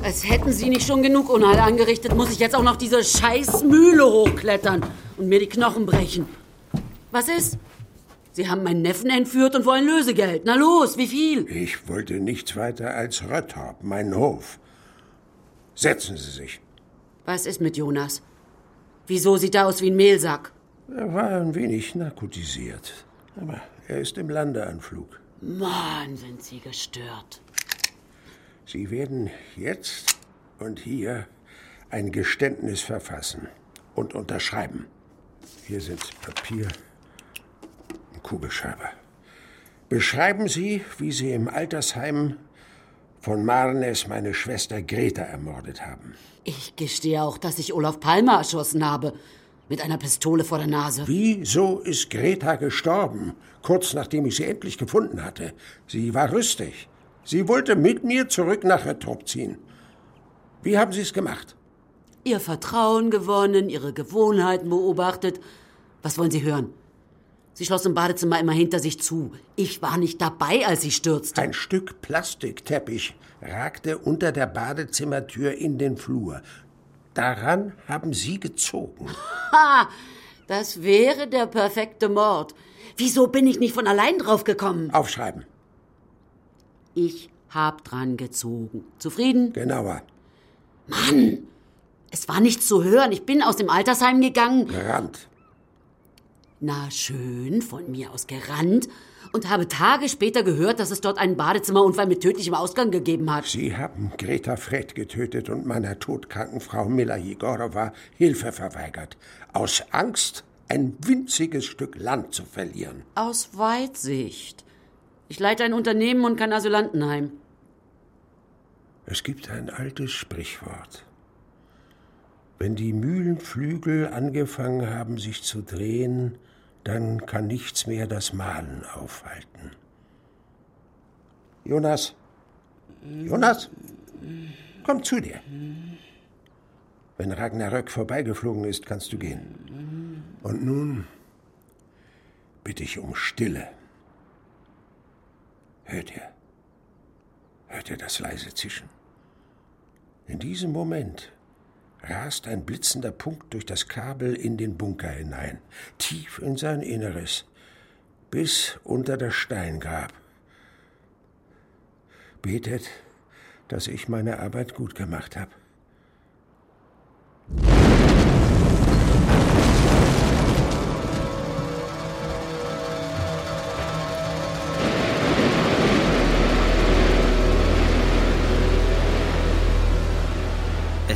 Als hätten Sie nicht schon genug Unheil angerichtet, muss ich jetzt auch noch diese scheiß Mühle hochklettern und mir die Knochen brechen. Was ist? Sie haben meinen Neffen entführt und wollen Lösegeld. Na los, wie viel? Ich wollte nichts weiter als Röttorp, meinen Hof. Setzen Sie sich. Was ist mit Jonas? Wieso sieht er aus wie ein Mehlsack? Er war ein wenig narkotisiert. Aber er ist im Landeanflug. Mann, sind Sie gestört. Sie werden jetzt und hier ein Geständnis verfassen und unterschreiben. Hier sind Papier und Kugelschreiber. Beschreiben Sie, wie Sie im Altersheim von Marnes meine Schwester Greta ermordet haben. Ich gestehe auch, dass ich Olaf Palmer erschossen habe. Mit einer Pistole vor der Nase. Wieso ist Greta gestorben, kurz nachdem ich sie endlich gefunden hatte? Sie war rüstig. Sie wollte mit mir zurück nach Retrop ziehen. Wie haben Sie es gemacht? Ihr Vertrauen gewonnen, Ihre Gewohnheiten beobachtet. Was wollen Sie hören? Sie schloss im Badezimmer immer hinter sich zu. Ich war nicht dabei, als sie stürzte. Ein Stück Plastikteppich ragte unter der Badezimmertür in den Flur. Daran haben Sie gezogen. Ha! Das wäre der perfekte Mord. Wieso bin ich nicht von allein drauf gekommen? Aufschreiben. Ich hab dran gezogen. Zufrieden? Genauer. Mann! Es war nichts zu hören. Ich bin aus dem Altersheim gegangen. Gerannt. Na schön, von mir aus gerannt. Und habe Tage später gehört, dass es dort einen Badezimmerunfall mit tödlichem Ausgang gegeben hat. Sie haben Greta Fred getötet und meiner todkranken Frau Mila Jegorowa Hilfe verweigert. Aus Angst, ein winziges Stück Land zu verlieren. Aus Weitsicht. Ich leite ein Unternehmen und kein Asylantenheim. Es gibt ein altes Sprichwort. Wenn die Mühlenflügel angefangen haben, sich zu drehen, dann kann nichts mehr das Mahlen aufhalten. Jonas, Jonas, komm zu dir. Wenn Ragnarök vorbeigeflogen ist, kannst du gehen. Und nun bitte ich um Stille. Hört ihr? Hört ihr das leise Zischen? In diesem Moment rast ein blitzender Punkt durch das Kabel in den Bunker hinein, tief in sein Inneres, bis unter das Steingrab. Betet, dass ich meine Arbeit gut gemacht habe.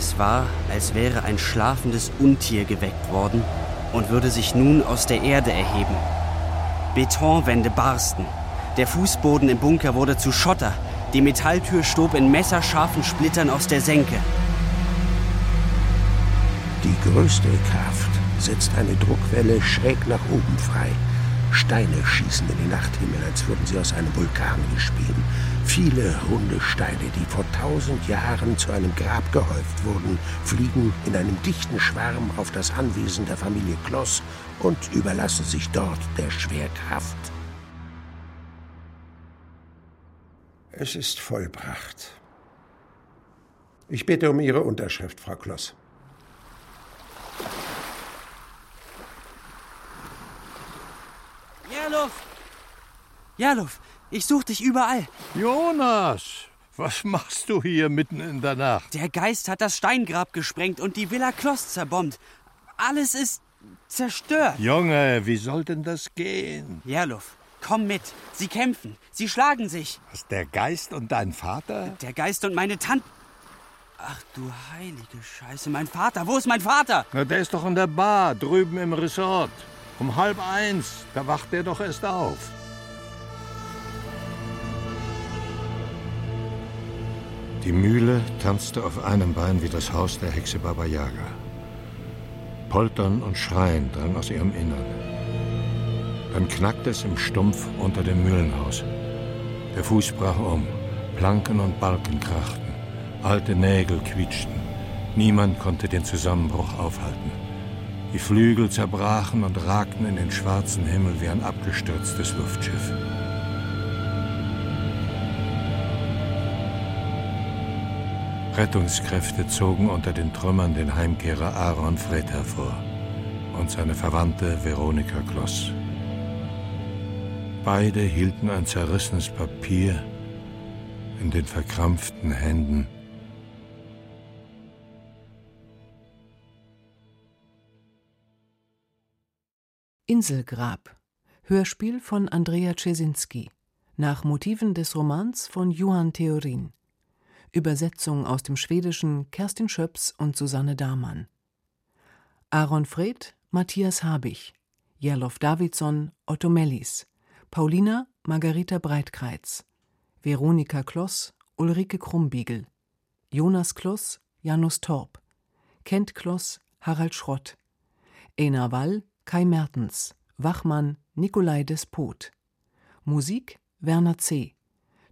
Es war, als wäre ein schlafendes Untier geweckt worden und würde sich nun aus der Erde erheben. Betonwände barsten. Der Fußboden im Bunker wurde zu Schotter. Die Metalltür stob in messerscharfen Splittern aus der Senke. Die größte Kraft setzt eine Druckwelle schräg nach oben frei. Steine schießen in den Nachthimmel, als würden sie aus einem Vulkan gespielen. Viele runde Steine, die vor tausend Jahren zu einem Grab gehäuft wurden, fliegen in einem dichten Schwarm auf das Anwesen der Familie Kloss und überlassen sich dort der Schwerkraft. Es ist vollbracht. Ich bitte um Ihre Unterschrift, Frau Kloss. Jerluf! Jerluf, ich such dich überall. Jonas, was machst du hier mitten in der Nacht? Der Geist hat das Steingrab gesprengt und die Villa Kloss zerbombt. Alles ist zerstört. Junge, wie soll denn das gehen? Jerluf, komm mit. Sie kämpfen. Sie schlagen sich. Was, der Geist und dein Vater? Der Geist und meine Tante. Ach du heilige Scheiße, mein Vater. Wo ist mein Vater? Na, der ist doch in der Bar, drüben im Resort. Um halb eins, da wacht der doch erst auf. Die Mühle tanzte auf einem Bein wie das Haus der Hexe Baba Yaga. Poltern und Schreien drang aus ihrem Innern. Dann knackte es im Stumpf unter dem Mühlenhaus. Der Fuß brach um, Planken und Balken krachten, alte Nägel quietschten. Niemand konnte den Zusammenbruch aufhalten. Die Flügel zerbrachen und ragten in den schwarzen Himmel wie ein abgestürztes Luftschiff. Rettungskräfte zogen unter den Trümmern den Heimkehrer Aaron Fred hervor und seine Verwandte Veronika Kloss. Beide hielten ein zerrissenes Papier in den verkrampften Händen. Inselgrab. Hörspiel von Andrea Czesinski. Nach Motiven des Romans von Johann Theorin. Übersetzung aus dem Schwedischen Kerstin Schöps und Susanne Dahmann. Aaron Fred, Matthias Habich. Jerlof Davidson, Otto Mellis. Paulina, Margarita Breitkreitz. Veronika Kloss, Ulrike Krumbiegel. Jonas Kloss, Janus Torp. Kent Kloss, Harald Schrott. Ena Wall, Kai Mertens. Wachmann, Nikolai Despot. Musik, Werner C.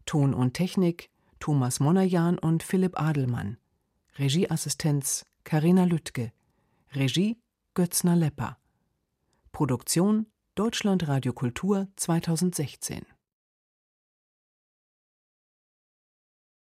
Ton und Technik, Thomas Monajan und Philipp Adelmann. Regieassistenz, Karina Lüttke. Regie, Götzner Lepper. Produktion, Deutschlandradio Kultur 2016